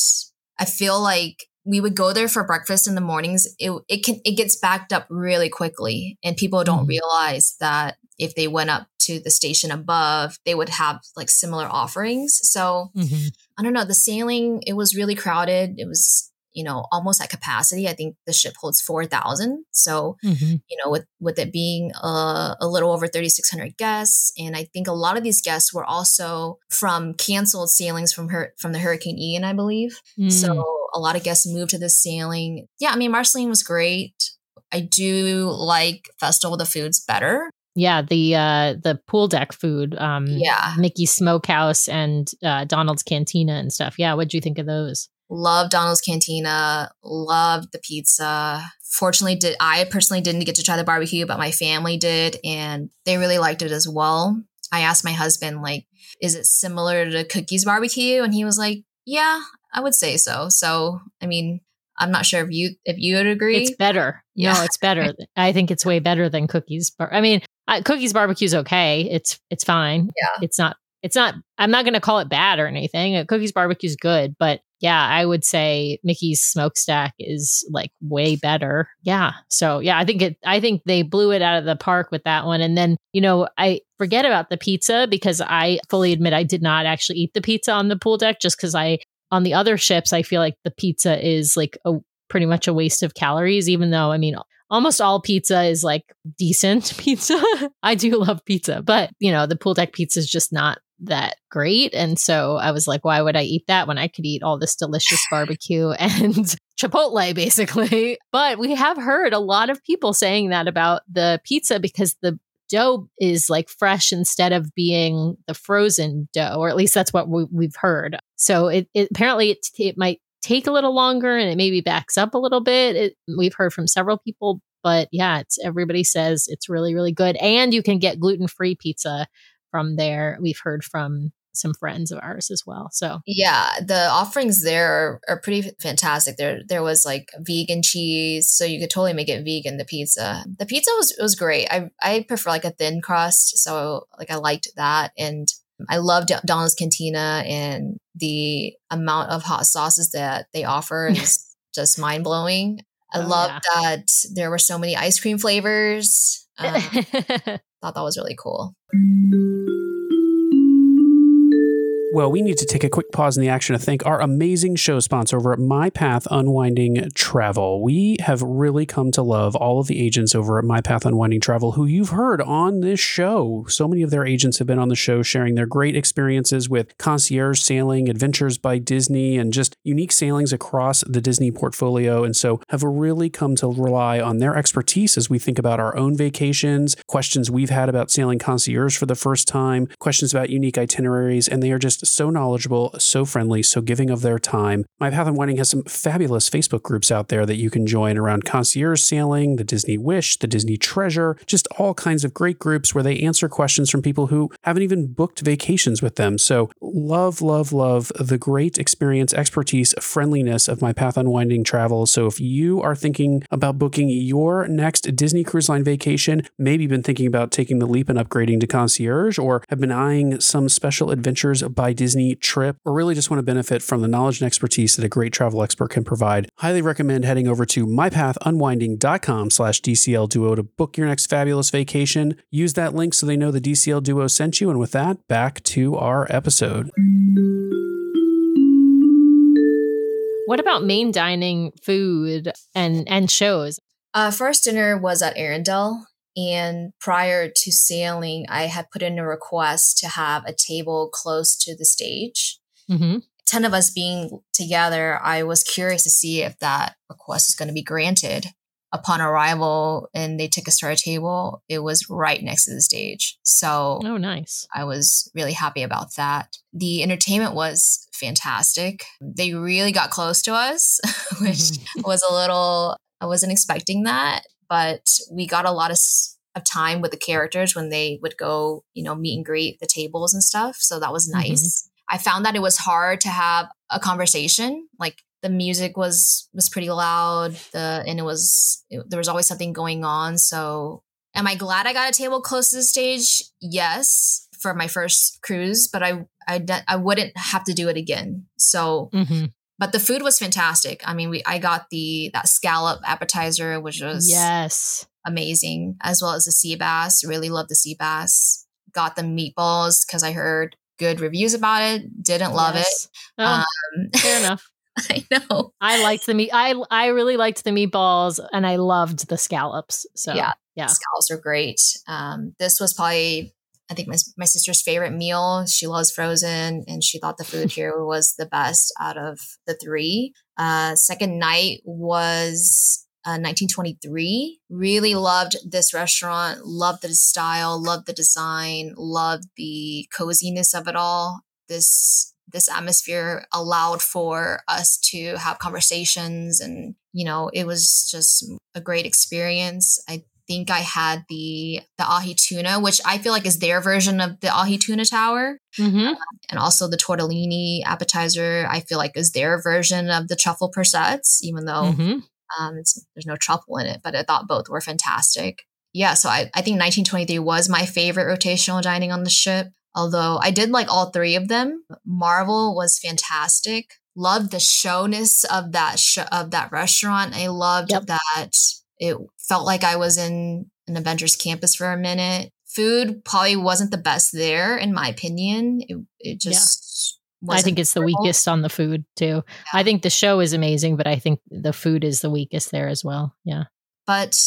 I feel like we would go there for breakfast in the mornings it, it can it gets backed up really quickly and people don't mm-hmm. realize that if they went up to the station above they would have like similar offerings so mm-hmm. i don't know the sailing it was really crowded it was you know almost at capacity i think the ship holds 4000 so mm-hmm. you know with with it being a, a little over 3600 guests and i think a lot of these guests were also from canceled sailings from her from the hurricane ian i believe mm. so a lot of guests moved to this sailing yeah i mean marceline was great i do like festival the foods better yeah, the uh the pool deck food, um yeah, Mickey's Smokehouse and uh, Donald's Cantina and stuff. Yeah, what'd you think of those? Love Donald's Cantina. Loved the pizza. Fortunately, did I personally didn't get to try the barbecue, but my family did, and they really liked it as well. I asked my husband, like, is it similar to Cookies Barbecue? And he was like, Yeah, I would say so. So, I mean, I'm not sure if you if you would agree. It's better. Yeah. No, it's better. I think it's way better than Cookies. Bar- I mean, I, Cookies Barbecue's okay. It's it's fine. Yeah, it's not. It's not. I'm not going to call it bad or anything. Cookies Barbecue's good, but yeah, I would say Mickey's smokestack is like way better. Yeah. So yeah, I think it I think they blew it out of the park with that one. And then, you know, I forget about the pizza because I fully admit I did not actually eat the pizza on the pool deck just because I on the other ships I feel like the pizza is like a pretty much a waste of calories, even though I mean almost all pizza is like decent pizza. I do love pizza, but you know, the pool deck pizza is just not that great. And so I was like, why would I eat that when I could eat all this delicious barbecue and Chipotle, basically? But we have heard a lot of people saying that about the pizza because the dough is like fresh instead of being the frozen dough, or at least that's what we, have heard. So it, it apparently it, it might take a little longer and it maybe backs up a little bit. It, we've heard from several people, but yeah, it's everybody says it's really really good, and you can get gluten free pizza from there. We've heard from some friends of ours as well. So yeah, the offerings there are, are, pretty fantastic. There there was like vegan cheese, so you could totally make it vegan. The pizza, the pizza was was great. I I prefer like a thin crust, so like I liked that, and I loved Donald's Cantina and the amount of hot sauces that they offer is just mind blowing. I oh, loved yeah. that there were so many ice cream flavors. Um, thought that was really cool. Mm. Well, we need to take a quick pause in the action to thank our amazing show sponsor over at My Path Unwinding Travel. We have really come to love all of the agents over at My Path Unwinding Travel who you've heard on this show. So many of their agents have been on the show sharing their great experiences with concierge sailing, adventures by Disney, and just unique sailings across the Disney portfolio. And so have really come to rely on their expertise as we think about our own vacations, questions we've had about sailing concierge for the first time, questions about unique itineraries, and they are just so knowledgeable, so friendly, so giving of their time. My Path Unwinding has some fabulous Facebook groups out there that you can join around concierge sailing, the Disney Wish, the Disney Treasure, just all kinds of great groups where they answer questions from people who haven't even booked vacations with them. So, love, love, love the great experience, expertise, friendliness of My Path Unwinding travel. So, if you are thinking about booking your next Disney Cruise Line vacation, maybe been thinking about taking the leap and upgrading to concierge, or have been eyeing some special adventures by Disney trip, or really just want to benefit from the knowledge and expertise that a great travel expert can provide, highly recommend heading over to mypathunwinding.com slash DCL Duo to book your next fabulous vacation. Use that link so they know the DCL Duo sent you. And with that, back to our episode. What about main dining food and and shows? Uh, first dinner was at Arendelle. And prior to sailing, I had put in a request to have a table close to the stage. Mm-hmm. 10 of us being together, I was curious to see if that request was going to be granted. Upon arrival and they took us to our table, it was right next to the stage. So, oh, nice. I was really happy about that. The entertainment was fantastic. They really got close to us, which mm-hmm. was a little, I wasn't expecting that, but we got a lot of of time with the characters when they would go, you know, meet and greet the tables and stuff. So that was mm-hmm. nice. Mm-hmm. I found that it was hard to have a conversation. Like the music was was pretty loud the and it was it, there was always something going on so am i glad i got a table close to the stage yes for my first cruise but i i, I wouldn't have to do it again so mm-hmm. But the food was fantastic i mean we i got the that scallop appetizer which was yes amazing as well as the sea bass really loved the sea bass got the meatballs because i heard good reviews about it didn't love yes. it oh, um, fair enough I know. I liked the meat. I I really liked the meatballs, and I loved the scallops. So yeah, yeah, scallops are great. Um, this was probably I think my my sister's favorite meal. She loves frozen, and she thought the food here was the best out of the three. Uh, second night was. Uh, 1923 really loved this restaurant loved the style loved the design loved the coziness of it all this this atmosphere allowed for us to have conversations and you know it was just a great experience i think i had the the ahi tuna which i feel like is their version of the ahi tuna tower mm-hmm. and also the tortellini appetizer i feel like is their version of the truffle persets even though mm-hmm. um, there's no truffle in it but i thought both were fantastic yeah so I, I think 1923 was my favorite rotational dining on the ship Although I did like all three of them. Marvel was fantastic. Loved the showness of that sh- of that restaurant. I loved yep. that it felt like I was in an Avengers campus for a minute. Food probably wasn't the best there, in my opinion. It, it just. Yeah. I think it's the weakest on the food too. Yeah. I think the show is amazing, but I think the food is the weakest there as well. Yeah. But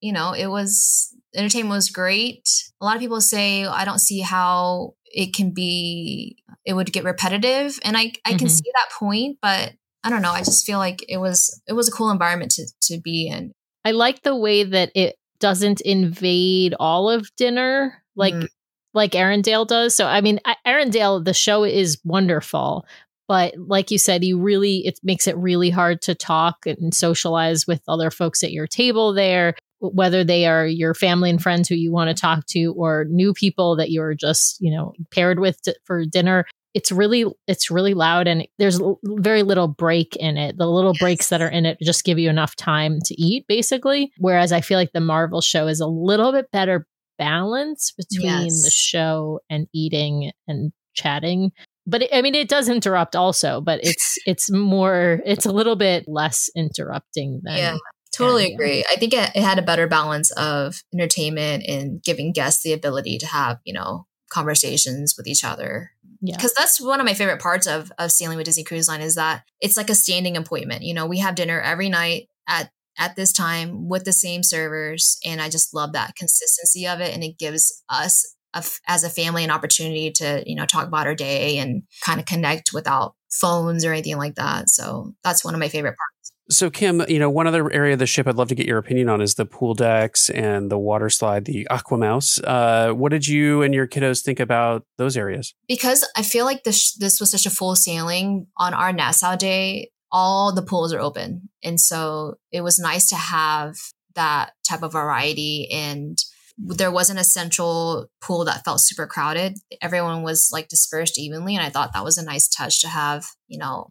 you know, it was entertainment was great. A lot of people say I don't see how it can be it would get repetitive and I I mm-hmm. can see that point, but I don't know, I just feel like it was it was a cool environment to to be in. I like the way that it doesn't invade all of dinner like mm. like Arendelle does. So I mean, Arendelle the show is wonderful, but like you said you really it makes it really hard to talk and socialize with other folks at your table there whether they are your family and friends who you want to talk to or new people that you're just you know paired with for dinner it's really it's really loud and there's very little break in it. The little yes. breaks that are in it just give you enough time to eat basically. Whereas i feel like the marvel show is a little bit better balance between yes. the show and eating and chatting. But it, i mean it does interrupt also but it's it's more it's a little bit less interrupting than yeah totally yeah, agree. I think it, it had a better balance of entertainment and giving guests the ability to have you know conversations with each other yeah. Because that's one of my favorite parts of of sailing with disney cruise line is that it's like a standing appointment. You know we have dinner every night at at this time with the same servers and i just love that consistency of it and it gives us a, as a family an opportunity to you know talk about our day and kind of connect without phones or anything like that. So that's one of my favorite parts So, Kim, you know, one other area of the ship I'd love to get your opinion on is the pool decks and the water slide, the Aquamouse. Uh, what did you and your kiddos think about those areas? Because I feel like this this was such a full sailing on our Nassau day, all the pools are open, and so it was nice to have that type of variety and there wasn't a central pool that felt super crowded. Everyone was like dispersed evenly. And I thought that was a nice touch to have, you know,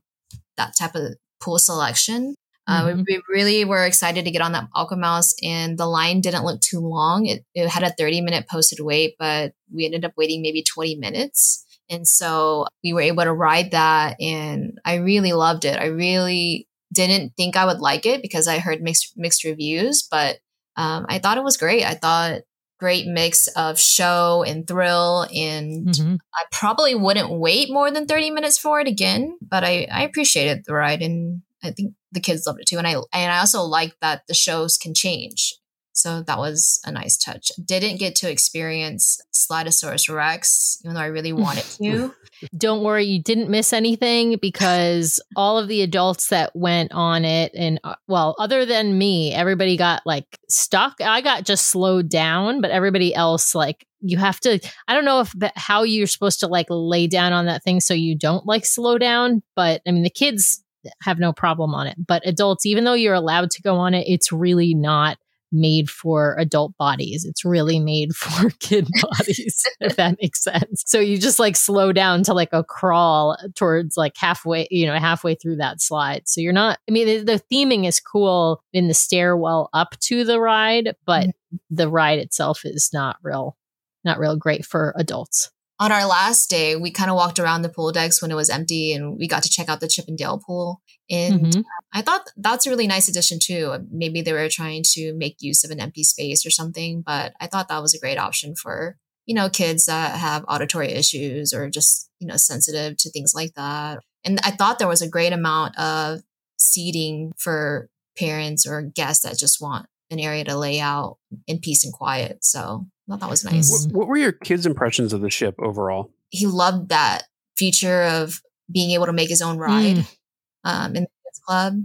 that type of pool selection. Uh, mm-hmm. we, we, really were excited to get on that Aquamouse, and the line didn't look too long. It, it had a 30 minute posted wait, but we ended up waiting maybe 20 minutes. And so we were able to ride that, and I really loved it. I really didn't think I would like it because I heard mixed mixed reviews, but um, I thought it was great. I thought great mix of show and thrill, and mm-hmm. I probably wouldn't wait more than thirty minutes for it again. But I I appreciated the ride, and I think the kids loved it too. And I and I also like that the shows can change. So that was a nice touch. Didn't get to experience Slidosaurus Rex, even though I really wanted to. Don't worry, you didn't miss anything because all of the adults that went on it, and uh, well, other than me, everybody got like stuck. I got just slowed down, but everybody else, like, you have to. I don't know if how you're supposed to like lay down on that thing so you don't like slow down, but I mean, the kids have no problem on it. But adults, even though you're allowed to go on it, it's really not made for adult bodies. It's really made for kid bodies, if that makes sense. So you just like slow down to like a crawl towards like halfway, you know, halfway through that slide. So you're not, I mean, the, the theming is cool in the stairwell up to the ride, but mm-hmm. the ride itself is not real, not real great for adults on our last day, we kind of walked around the pool decks when it was empty and we got to check out the Chip 'n' Dale pool. And mm-hmm. I thought that's a really nice addition too. Maybe they were trying to make use of an empty space or something, but I thought that was a great option for, you know, kids that have auditory issues or just, you know, sensitive to things like that. And I thought there was a great amount of seating for parents or guests that just want an area to lay out in peace and quiet. So thought that was nice. What, what were your kids' impressions of the ship overall? He loved that feature of being able to make his own ride mm. um, in the kids club.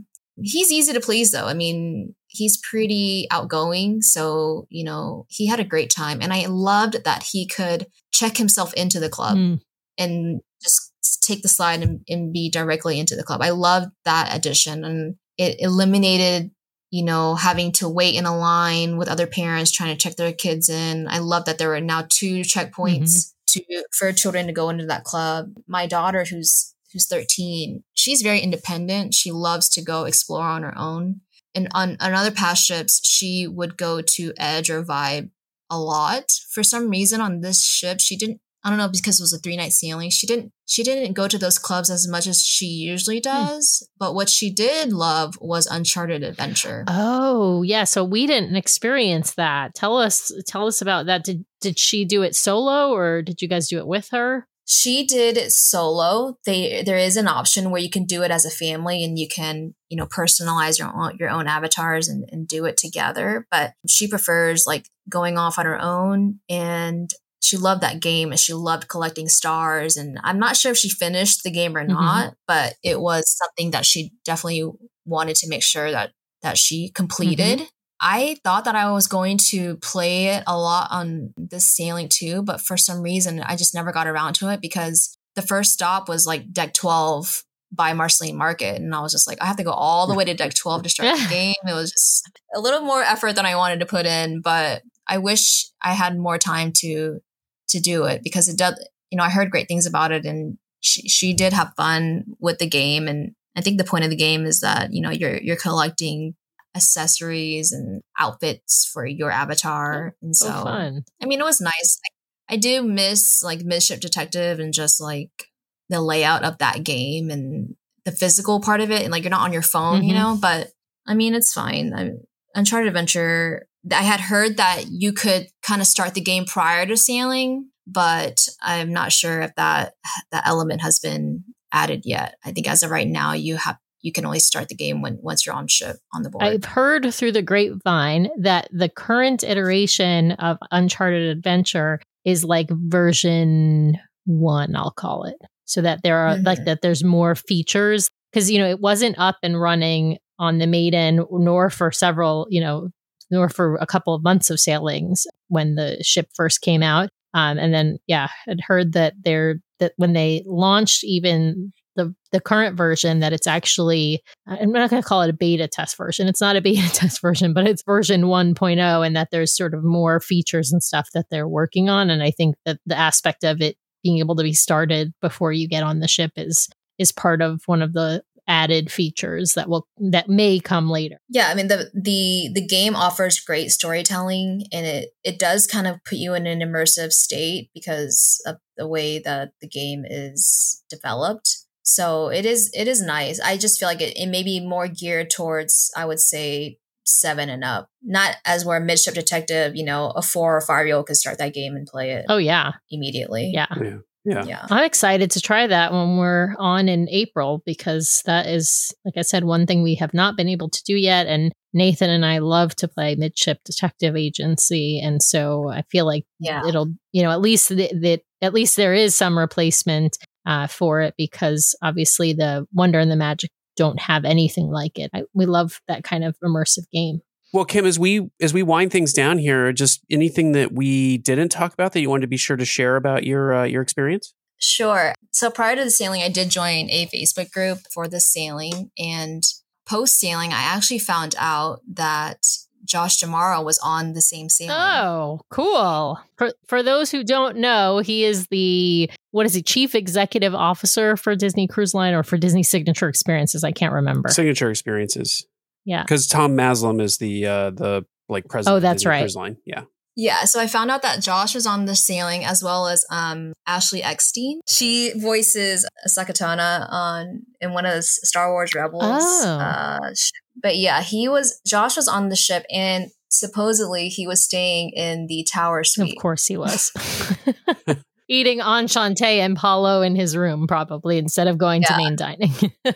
He's easy to please, though. I mean, he's pretty outgoing. So, you know, he had a great time. And I loved that he could check himself into the club mm. and just take the slide and, and be directly into the club. I loved that addition. And it eliminated you know, having to wait in a line with other parents trying to check their kids in. I love that there are now two checkpoints mm-hmm. to for children to go into that club. My daughter who's who's 13, she's very independent. She loves to go explore on her own. And on, on other past ships, she would go to Edge or Vibe a lot. For some reason on this ship, she didn't I don't know because it was a three night sailing. She didn't she didn't go to those clubs as much as she usually hmm. does. But what she did love was Uncharted Adventure. Oh yeah, so we didn't experience that. Tell us tell us about that. Did did she do it solo or did you guys do it with her? She did it solo. They there is an option where you can do it as a family and you can, you know, personalize your own your own avatars and, and do it together. But she prefers like going off on her own and she loved that game and she loved collecting stars. And I'm not sure if she finished the game or mm-hmm. not, but it was something that she definitely wanted to make sure that that she completed. Mm-hmm. I thought that I was going to play it a lot on this sailing too, but for some reason I just never got around to it because the first stop was like deck 12 by Marceline Market. And I was just like, I have to go all the way to deck 12 to start the game. It was just a little more effort than I wanted to put in, but I wish I had more time to to do it because it does, you know, I heard great things about it and she, she did have fun with the game. And I think the point of the game is that, you know, you're, you're collecting accessories and outfits for your avatar. Oh, and so, fun. I mean, it was nice. I, I do miss like Midship Detective and just like the layout of that game and the physical part of it. And like, you're not on your phone, mm-hmm. you know, but I mean, it's fine. I, Uncharted Adventure I had heard that you could kind of start the game prior to sailing, but I'm not sure if that that element has been added yet. I think as of right now, you have you can only start the game when once you're on ship on the board. I've heard through the grapevine that the current iteration of Uncharted Adventure is like version one, I'll call it. So that there are mm-hmm. like that there's more features because you know it wasn't up and running on the Maiden, nor for several, you know, nor for a couple of months of sailings when the ship first came out. Um, and then, yeah, I'd heard that they're that when they launched even the the current version that it's actually I'm not going to call it a beta test version. It's not a beta test version, but it's version 1.0 and that there's sort of more features and stuff that they're working on and I think that the aspect of it being able to be started before you get on the ship is is part of one of the added features that will that may come later. Yeah, I mean the the the game offers great storytelling and it it does kind of put you in an immersive state because of the way that the game is developed. So it is it is nice. I just feel like it, it may be more geared towards I would say seven and up. Not as where midship detective, you know, a four or five year old could start that game and play it. Oh yeah, immediately. Yeah. yeah. Yeah. Yeah. I'm excited to try that when we're on in April because that is, like I said, one thing we have not been able to do yet. And Nathan and I love to play Midship Detective Agency, and so I feel like Yeah. it'll, you know, at least that at least there is some replacement uh, for it because obviously the Wonder and the Magic don't have anything like it. I, we love that kind of immersive game. Well, Kim, as we as we wind things down here, just anything that we didn't talk about that you wanted to be sure to share about your uh, your experience. Sure. So prior to the sailing, I did join a Facebook group for the sailing. And post sailing, I actually found out that Josh D'Amaro was on the same sailing. Oh, cool. For for those who don't know, he is the what is he, chief executive officer for Disney Cruise Line or for Disney Signature Experiences? I can't remember. Signature experiences. Yeah. Because Tom Mazloum is the uh, the like president. Oh, that's right. Cruise Line. Yeah. Yeah, so I found out that Josh was on the sailing as well as um, Ashley Eckstein. She voices Ahsoka Tano on in one of the Star Wars Rebels. Oh. Uh, but yeah, he was Josh was on the ship and supposedly he was staying in the tower suite. Of course he was. Eating enchante and Palo in his room, probably, instead of going to main dining.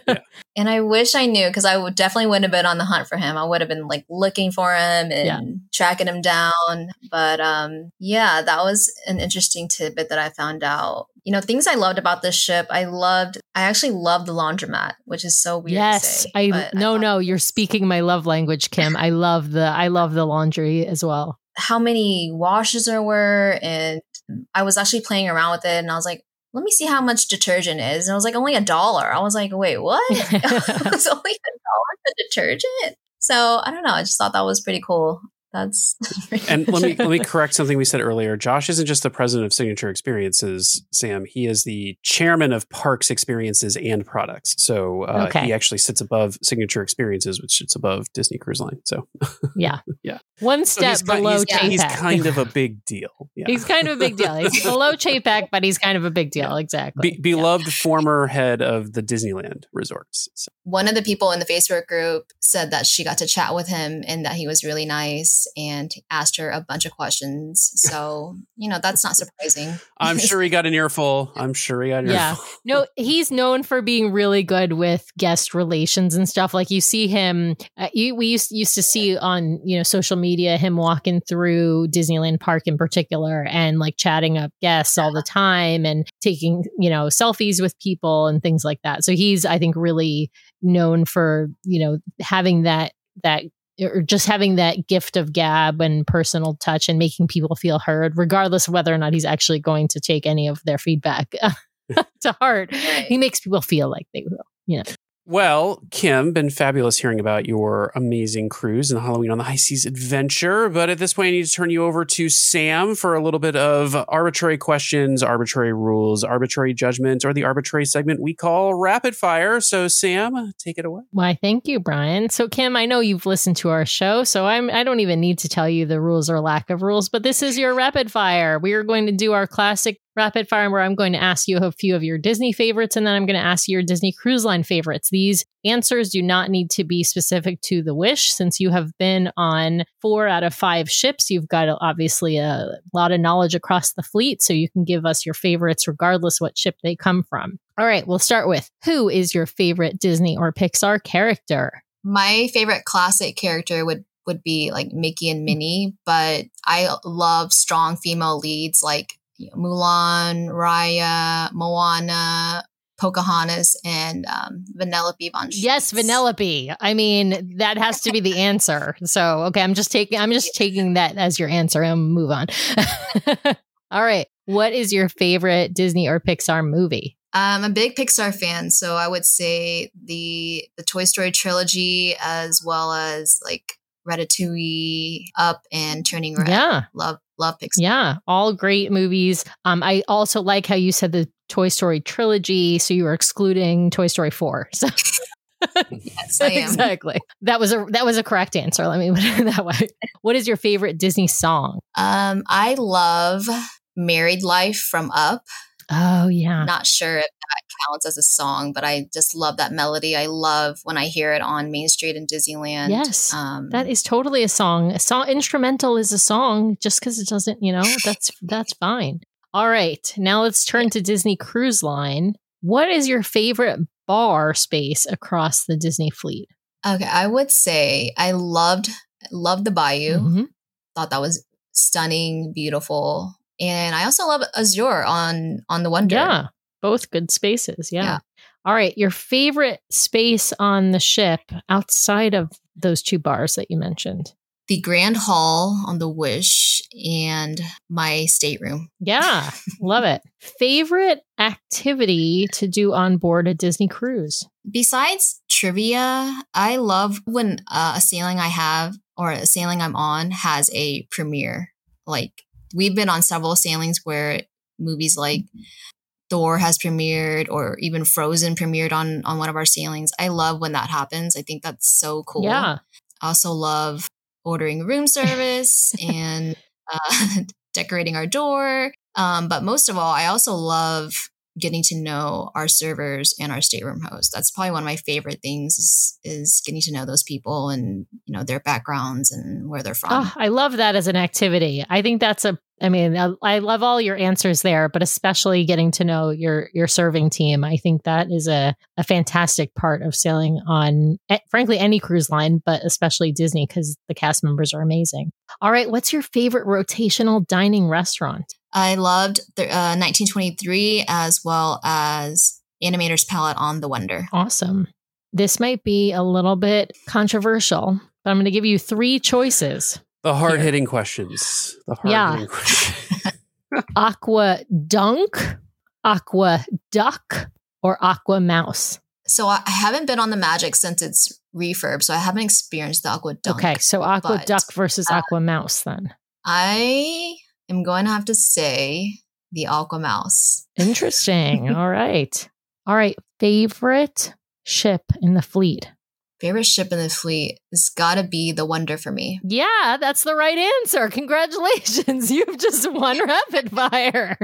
And I wish I knew because I would definitely wouldn't have been on the hunt for him. I would have been like looking for him and Yeah. tracking him down. But um, yeah, that was an interesting tidbit that I found out. You know, things I loved about this ship. I loved. I actually loved the laundromat, which is so weird. to yes. say, I no thought no, you're speaking my love language, Kim. I love the I love the laundry as well. How many washes there were, and I was actually playing around with it, and I was like. Let me see how much detergent is. And I was like, only a dollar. I was like, wait, what? it was only a dollar for detergent. So I don't know. I just thought that was pretty cool. That's And let me let me correct something we said earlier. Josh isn't just the president of Signature Experiences, Sam. He is the chairman of Parks Experiences and Products. So uh, Okay. he actually sits above Signature Experiences, which sits above Disney Cruise Line. So, Yeah. Yeah. One step he's, ki- below he's, Chapek. he's kind of a big deal. Yeah. He's kind of a big deal. He's below Chapek, but he's kind of a big deal. Exactly. Be- beloved former head of the Disneyland resorts. So, one of the people in the Facebook group said that she got to chat with him and that he was really nice and asked her a bunch of questions. So, you know, that's not surprising. I'm sure he got an earful. I'm sure he got an Yeah. earful. No, he's known for being really good with guest relations and stuff. Like you see him, uh, you, we used used to see on you know social media him walking through Disneyland Park in particular and like chatting up guests all the time and taking you know selfies with people and things like that. So he's I think really known for you know having that that or just having that gift of gab and personal touch and making people feel heard, regardless of whether or not he's actually going to take any of their feedback to heart. He makes people feel like they will. You know. Well, Kim, been fabulous hearing about your amazing cruise and Halloween on the High Seas adventure. But at this point, I need to turn you over to Sam for a little bit of arbitrary questions, arbitrary rules, arbitrary judgment, or the arbitrary segment we call rapid fire. So, Sam, take it away. Why, thank you, Brian. So, Kim, I know you've listened to our show, so I'm I don't even need to tell you the rules or lack of rules, but this is your rapid fire. We are going to do our classic rapid fire where I'm going to ask you a few of your Disney favorites and then I'm going to ask you your Disney Cruise Line favorites. These answers do not need to be specific to the wish since you have been on four out of five ships. You've got obviously a lot of knowledge across the fleet, so you can give us your favorites regardless what ship they come from. All right, we'll start with who is your favorite Disney or Pixar character? My favorite classic character would would be like Mickey and Minnie, but I love strong female leads like you know, Mulan, Raya, Moana, Pocahontas and um, Vanellope von Schweetz. Yes, Vanellope. I mean, that has to be the answer. So, okay, I'm just taking I'm just taking that as your answer and move on. All right. What is your favorite Disney or Pixar movie? I'm a big Pixar fan, so I would say the the Toy Story trilogy as well as like Ratatouille, Up, and Turning Red. Yeah. Love love Pixar. Yeah, all great movies. Um, I also like how you said the Toy Story trilogy, so you were excluding Toy Story four. So Yes, I am. exactly. That was a that was a correct answer. Let me put it that way. What is your favorite Disney song? Um, I love Married Life from Up. Oh yeah. Not sure if that counts as a song, but I just love that melody. I love when I hear it on Main Street in Disneyland. Yes, Um, That is totally a song. A song instrumental is a song just because it doesn't, you know, that's that's fine. All right. Now let's turn to Disney Cruise Line. What is your favorite bar space across the Disney fleet? okay. I would say I loved loved the Bayou. Mhm. Thought that was stunning, beautiful, and I also love Azure on on the Wonder. Yeah. Both good spaces. Yeah. Yeah. All right. Your favorite space on the ship outside of those two bars that you mentioned? the Grand Hall on the Wish, and my stateroom. Yeah. Love it. Favorite activity to do on board a Disney cruise? Besides trivia, I love when uh, a sailing I have or a sailing I'm on has a premiere. Like we've been on several sailings where movies like Thor has premiered or even Frozen premiered on on one of our sailings. I love when that happens. I think that's so cool. Yeah. I also love ordering room service and uh, decorating our door. Um, but most of all, I also love getting to know our servers and our stateroom host. That's probably one of my favorite things is, is getting to know those people and you know their backgrounds and where they're from. Oh, I love that as an activity. I think that's a. I mean, I, I love all your answers there, but especially getting to know your your serving team. I think that is a a fantastic part of sailing on, eh, frankly, any cruise line, but especially Disney because the cast members are amazing. All right, what's your favorite rotational dining restaurant? I loved the, uh, 1923 as well as Animator's Palette on the Wonder. Awesome. This might be a little bit controversial, but I'm going to give you three choices: The hard hitting questions. The hard Yeah. hitting questions. aqua dunk, aqua duck, or aqua mouse. So I I haven't been on the Magic since its refurb, so I haven't experienced the Aqua Dunk. Okay, so aqua but, duck versus uh, aqua mouse then. I am going to have to say the Aqua Mouse. Interesting. All right. All right. Favorite ship in the fleet? Favorite ship in the fleet has got to be the Wonder for me. Yeah, that's the right answer. Congratulations. You've just won rapid fire.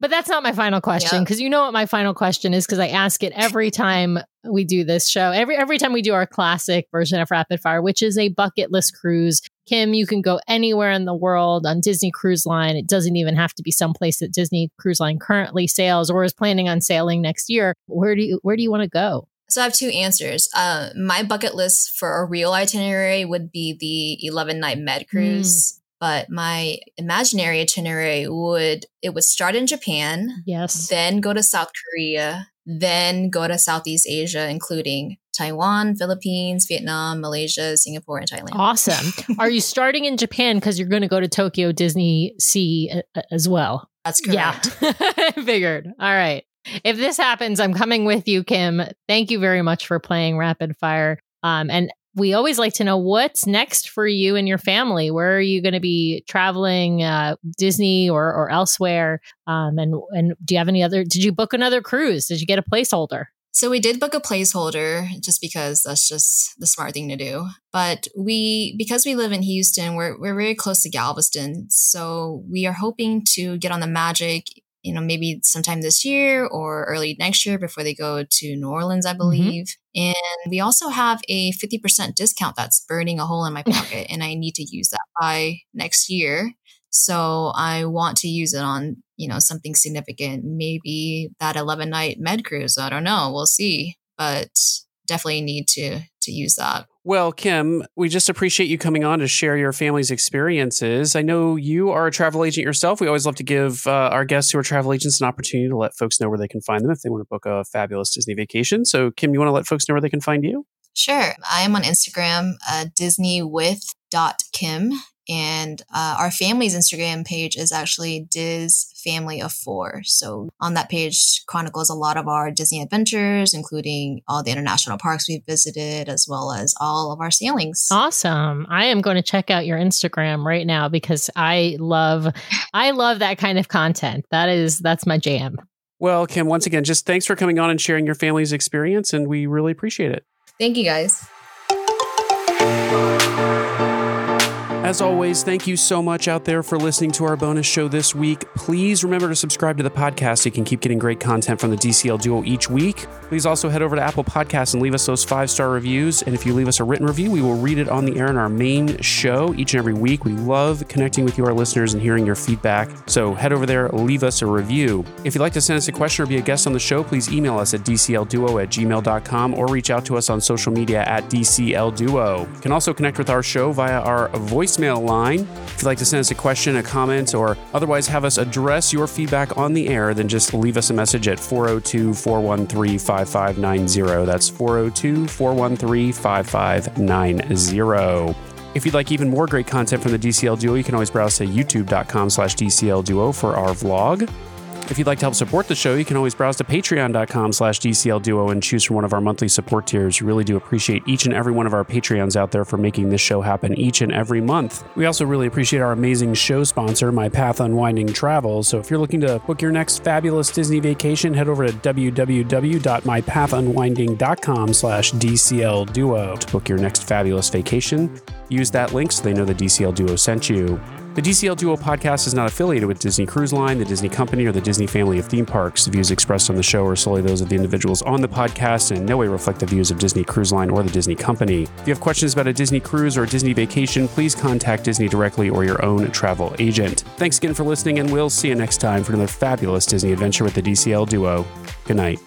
But that's not my final question because you know what my final question is because I ask it every time we do this show. Every every time we do our classic version of rapid fire, which is a bucket list cruise. Kim, you can go anywhere in the world on Disney Cruise Line. It doesn't even have to be someplace that Disney Cruise Line currently sails or is planning on sailing next year. Where do you where do you want to go? So I have two answers. Uh, my bucket list for a real itinerary would be the 11 night med cruise. But my imaginary itinerary would it would start in Japan, Yes. then go to South Korea, then go to Southeast Asia, including Taiwan, Philippines, Vietnam, Malaysia, Singapore, and Thailand. Awesome. Are you starting in Japan because you're going to go to Tokyo Disney Sea uh, as well? That's correct. Yeah, figured. All right. If this happens, I'm coming with you, Kim. Thank you very much for playing Rapid Fire. Um, and we always like to know what's next for you and your family. Where are you going to be traveling, uh, Disney or or elsewhere? Um, and and do you have any other? Did you book another cruise? Did you get a placeholder? So we did book a placeholder just because that's just the smart thing to do. But we, because we live in Houston, we're we're very close to Galveston, so we are hoping to get on the Magic. You know, maybe sometime this year or early next year before they go to New Orleans, I mm-hmm. believe. And we also have a 50% discount that's burning a hole in my pocket, and I need to use that by next year. So I want to use it on, you know, something significant. Maybe that 11 night med cruise. I don't know. We'll see. But definitely need to to use that. Well, Kim, we just appreciate you coming on to share your family's experiences. I know you are a travel agent yourself. We always love to give uh, our guests who are travel agents an opportunity to let folks know where they can find them if they want to book a fabulous Disney vacation. So, Kim, you want to let folks know where they can find you? Sure. I am on Instagram, uh, Disney with dot Kim, and uh, our family's Instagram page is actually Diz Family of Four. So on that page chronicles a lot of our Disney adventures, including all the international parks we've visited, as well as all of our sailings. Awesome. I am going to check out your Instagram right now because I love I love that kind of content. That is that's my jam. Well, Kim, once again, just thanks for coming on and sharing your family's experience, and we really appreciate it. Thank you guys. As always, thank you so much out there for listening to our bonus show this week. Please remember to subscribe to the podcast so you can keep getting great content from the DCL Duo each week. Please also head over to Apple Podcasts and leave us those five star reviews. And if you leave us a written review, we will read it on the air in our main show each and every week. We love connecting with you, our listeners, and hearing your feedback. So head over there, leave us a review. If you'd like to send us a question or be a guest on the show, please email us at dclduo at gmail.com or reach out to us on social media at DCLDuo. You can also connect with our show via our voicemail line. If you'd like to send us a question, a comment, or otherwise have us address your feedback on the air, then just leave us a message at 402 413 5590. That's 402 413 5590. If you'd like even more great content from the DCL Duo, you can always browse to youtube.com slash DCL Duo for our vlog. If you'd like to help support the show, you can always browse to patreon.com slash DCL Duo and choose from one of our monthly support tiers. We really do appreciate each and every one of our Patreons out there for making this show happen each and every month. We also really appreciate our amazing show sponsor, My Path Unwinding Travel. So if you're looking to book your next fabulous Disney vacation, head over to www.mypathunwinding.com slash DCL Duo to book your next fabulous vacation. Use that link so they know the DCL Duo sent you. The DCL Duo podcast is not affiliated with Disney Cruise Line, the Disney Company, or the Disney family of theme parks. The views expressed on the show are solely those of the individuals on the podcast and in no way reflect the views of Disney Cruise Line or the Disney Company. If you have questions about a Disney cruise or a Disney vacation, please contact Disney directly or your own travel agent. Thanks again for listening, and we'll see you next time for another fabulous Disney adventure with the DCL Duo. Good night.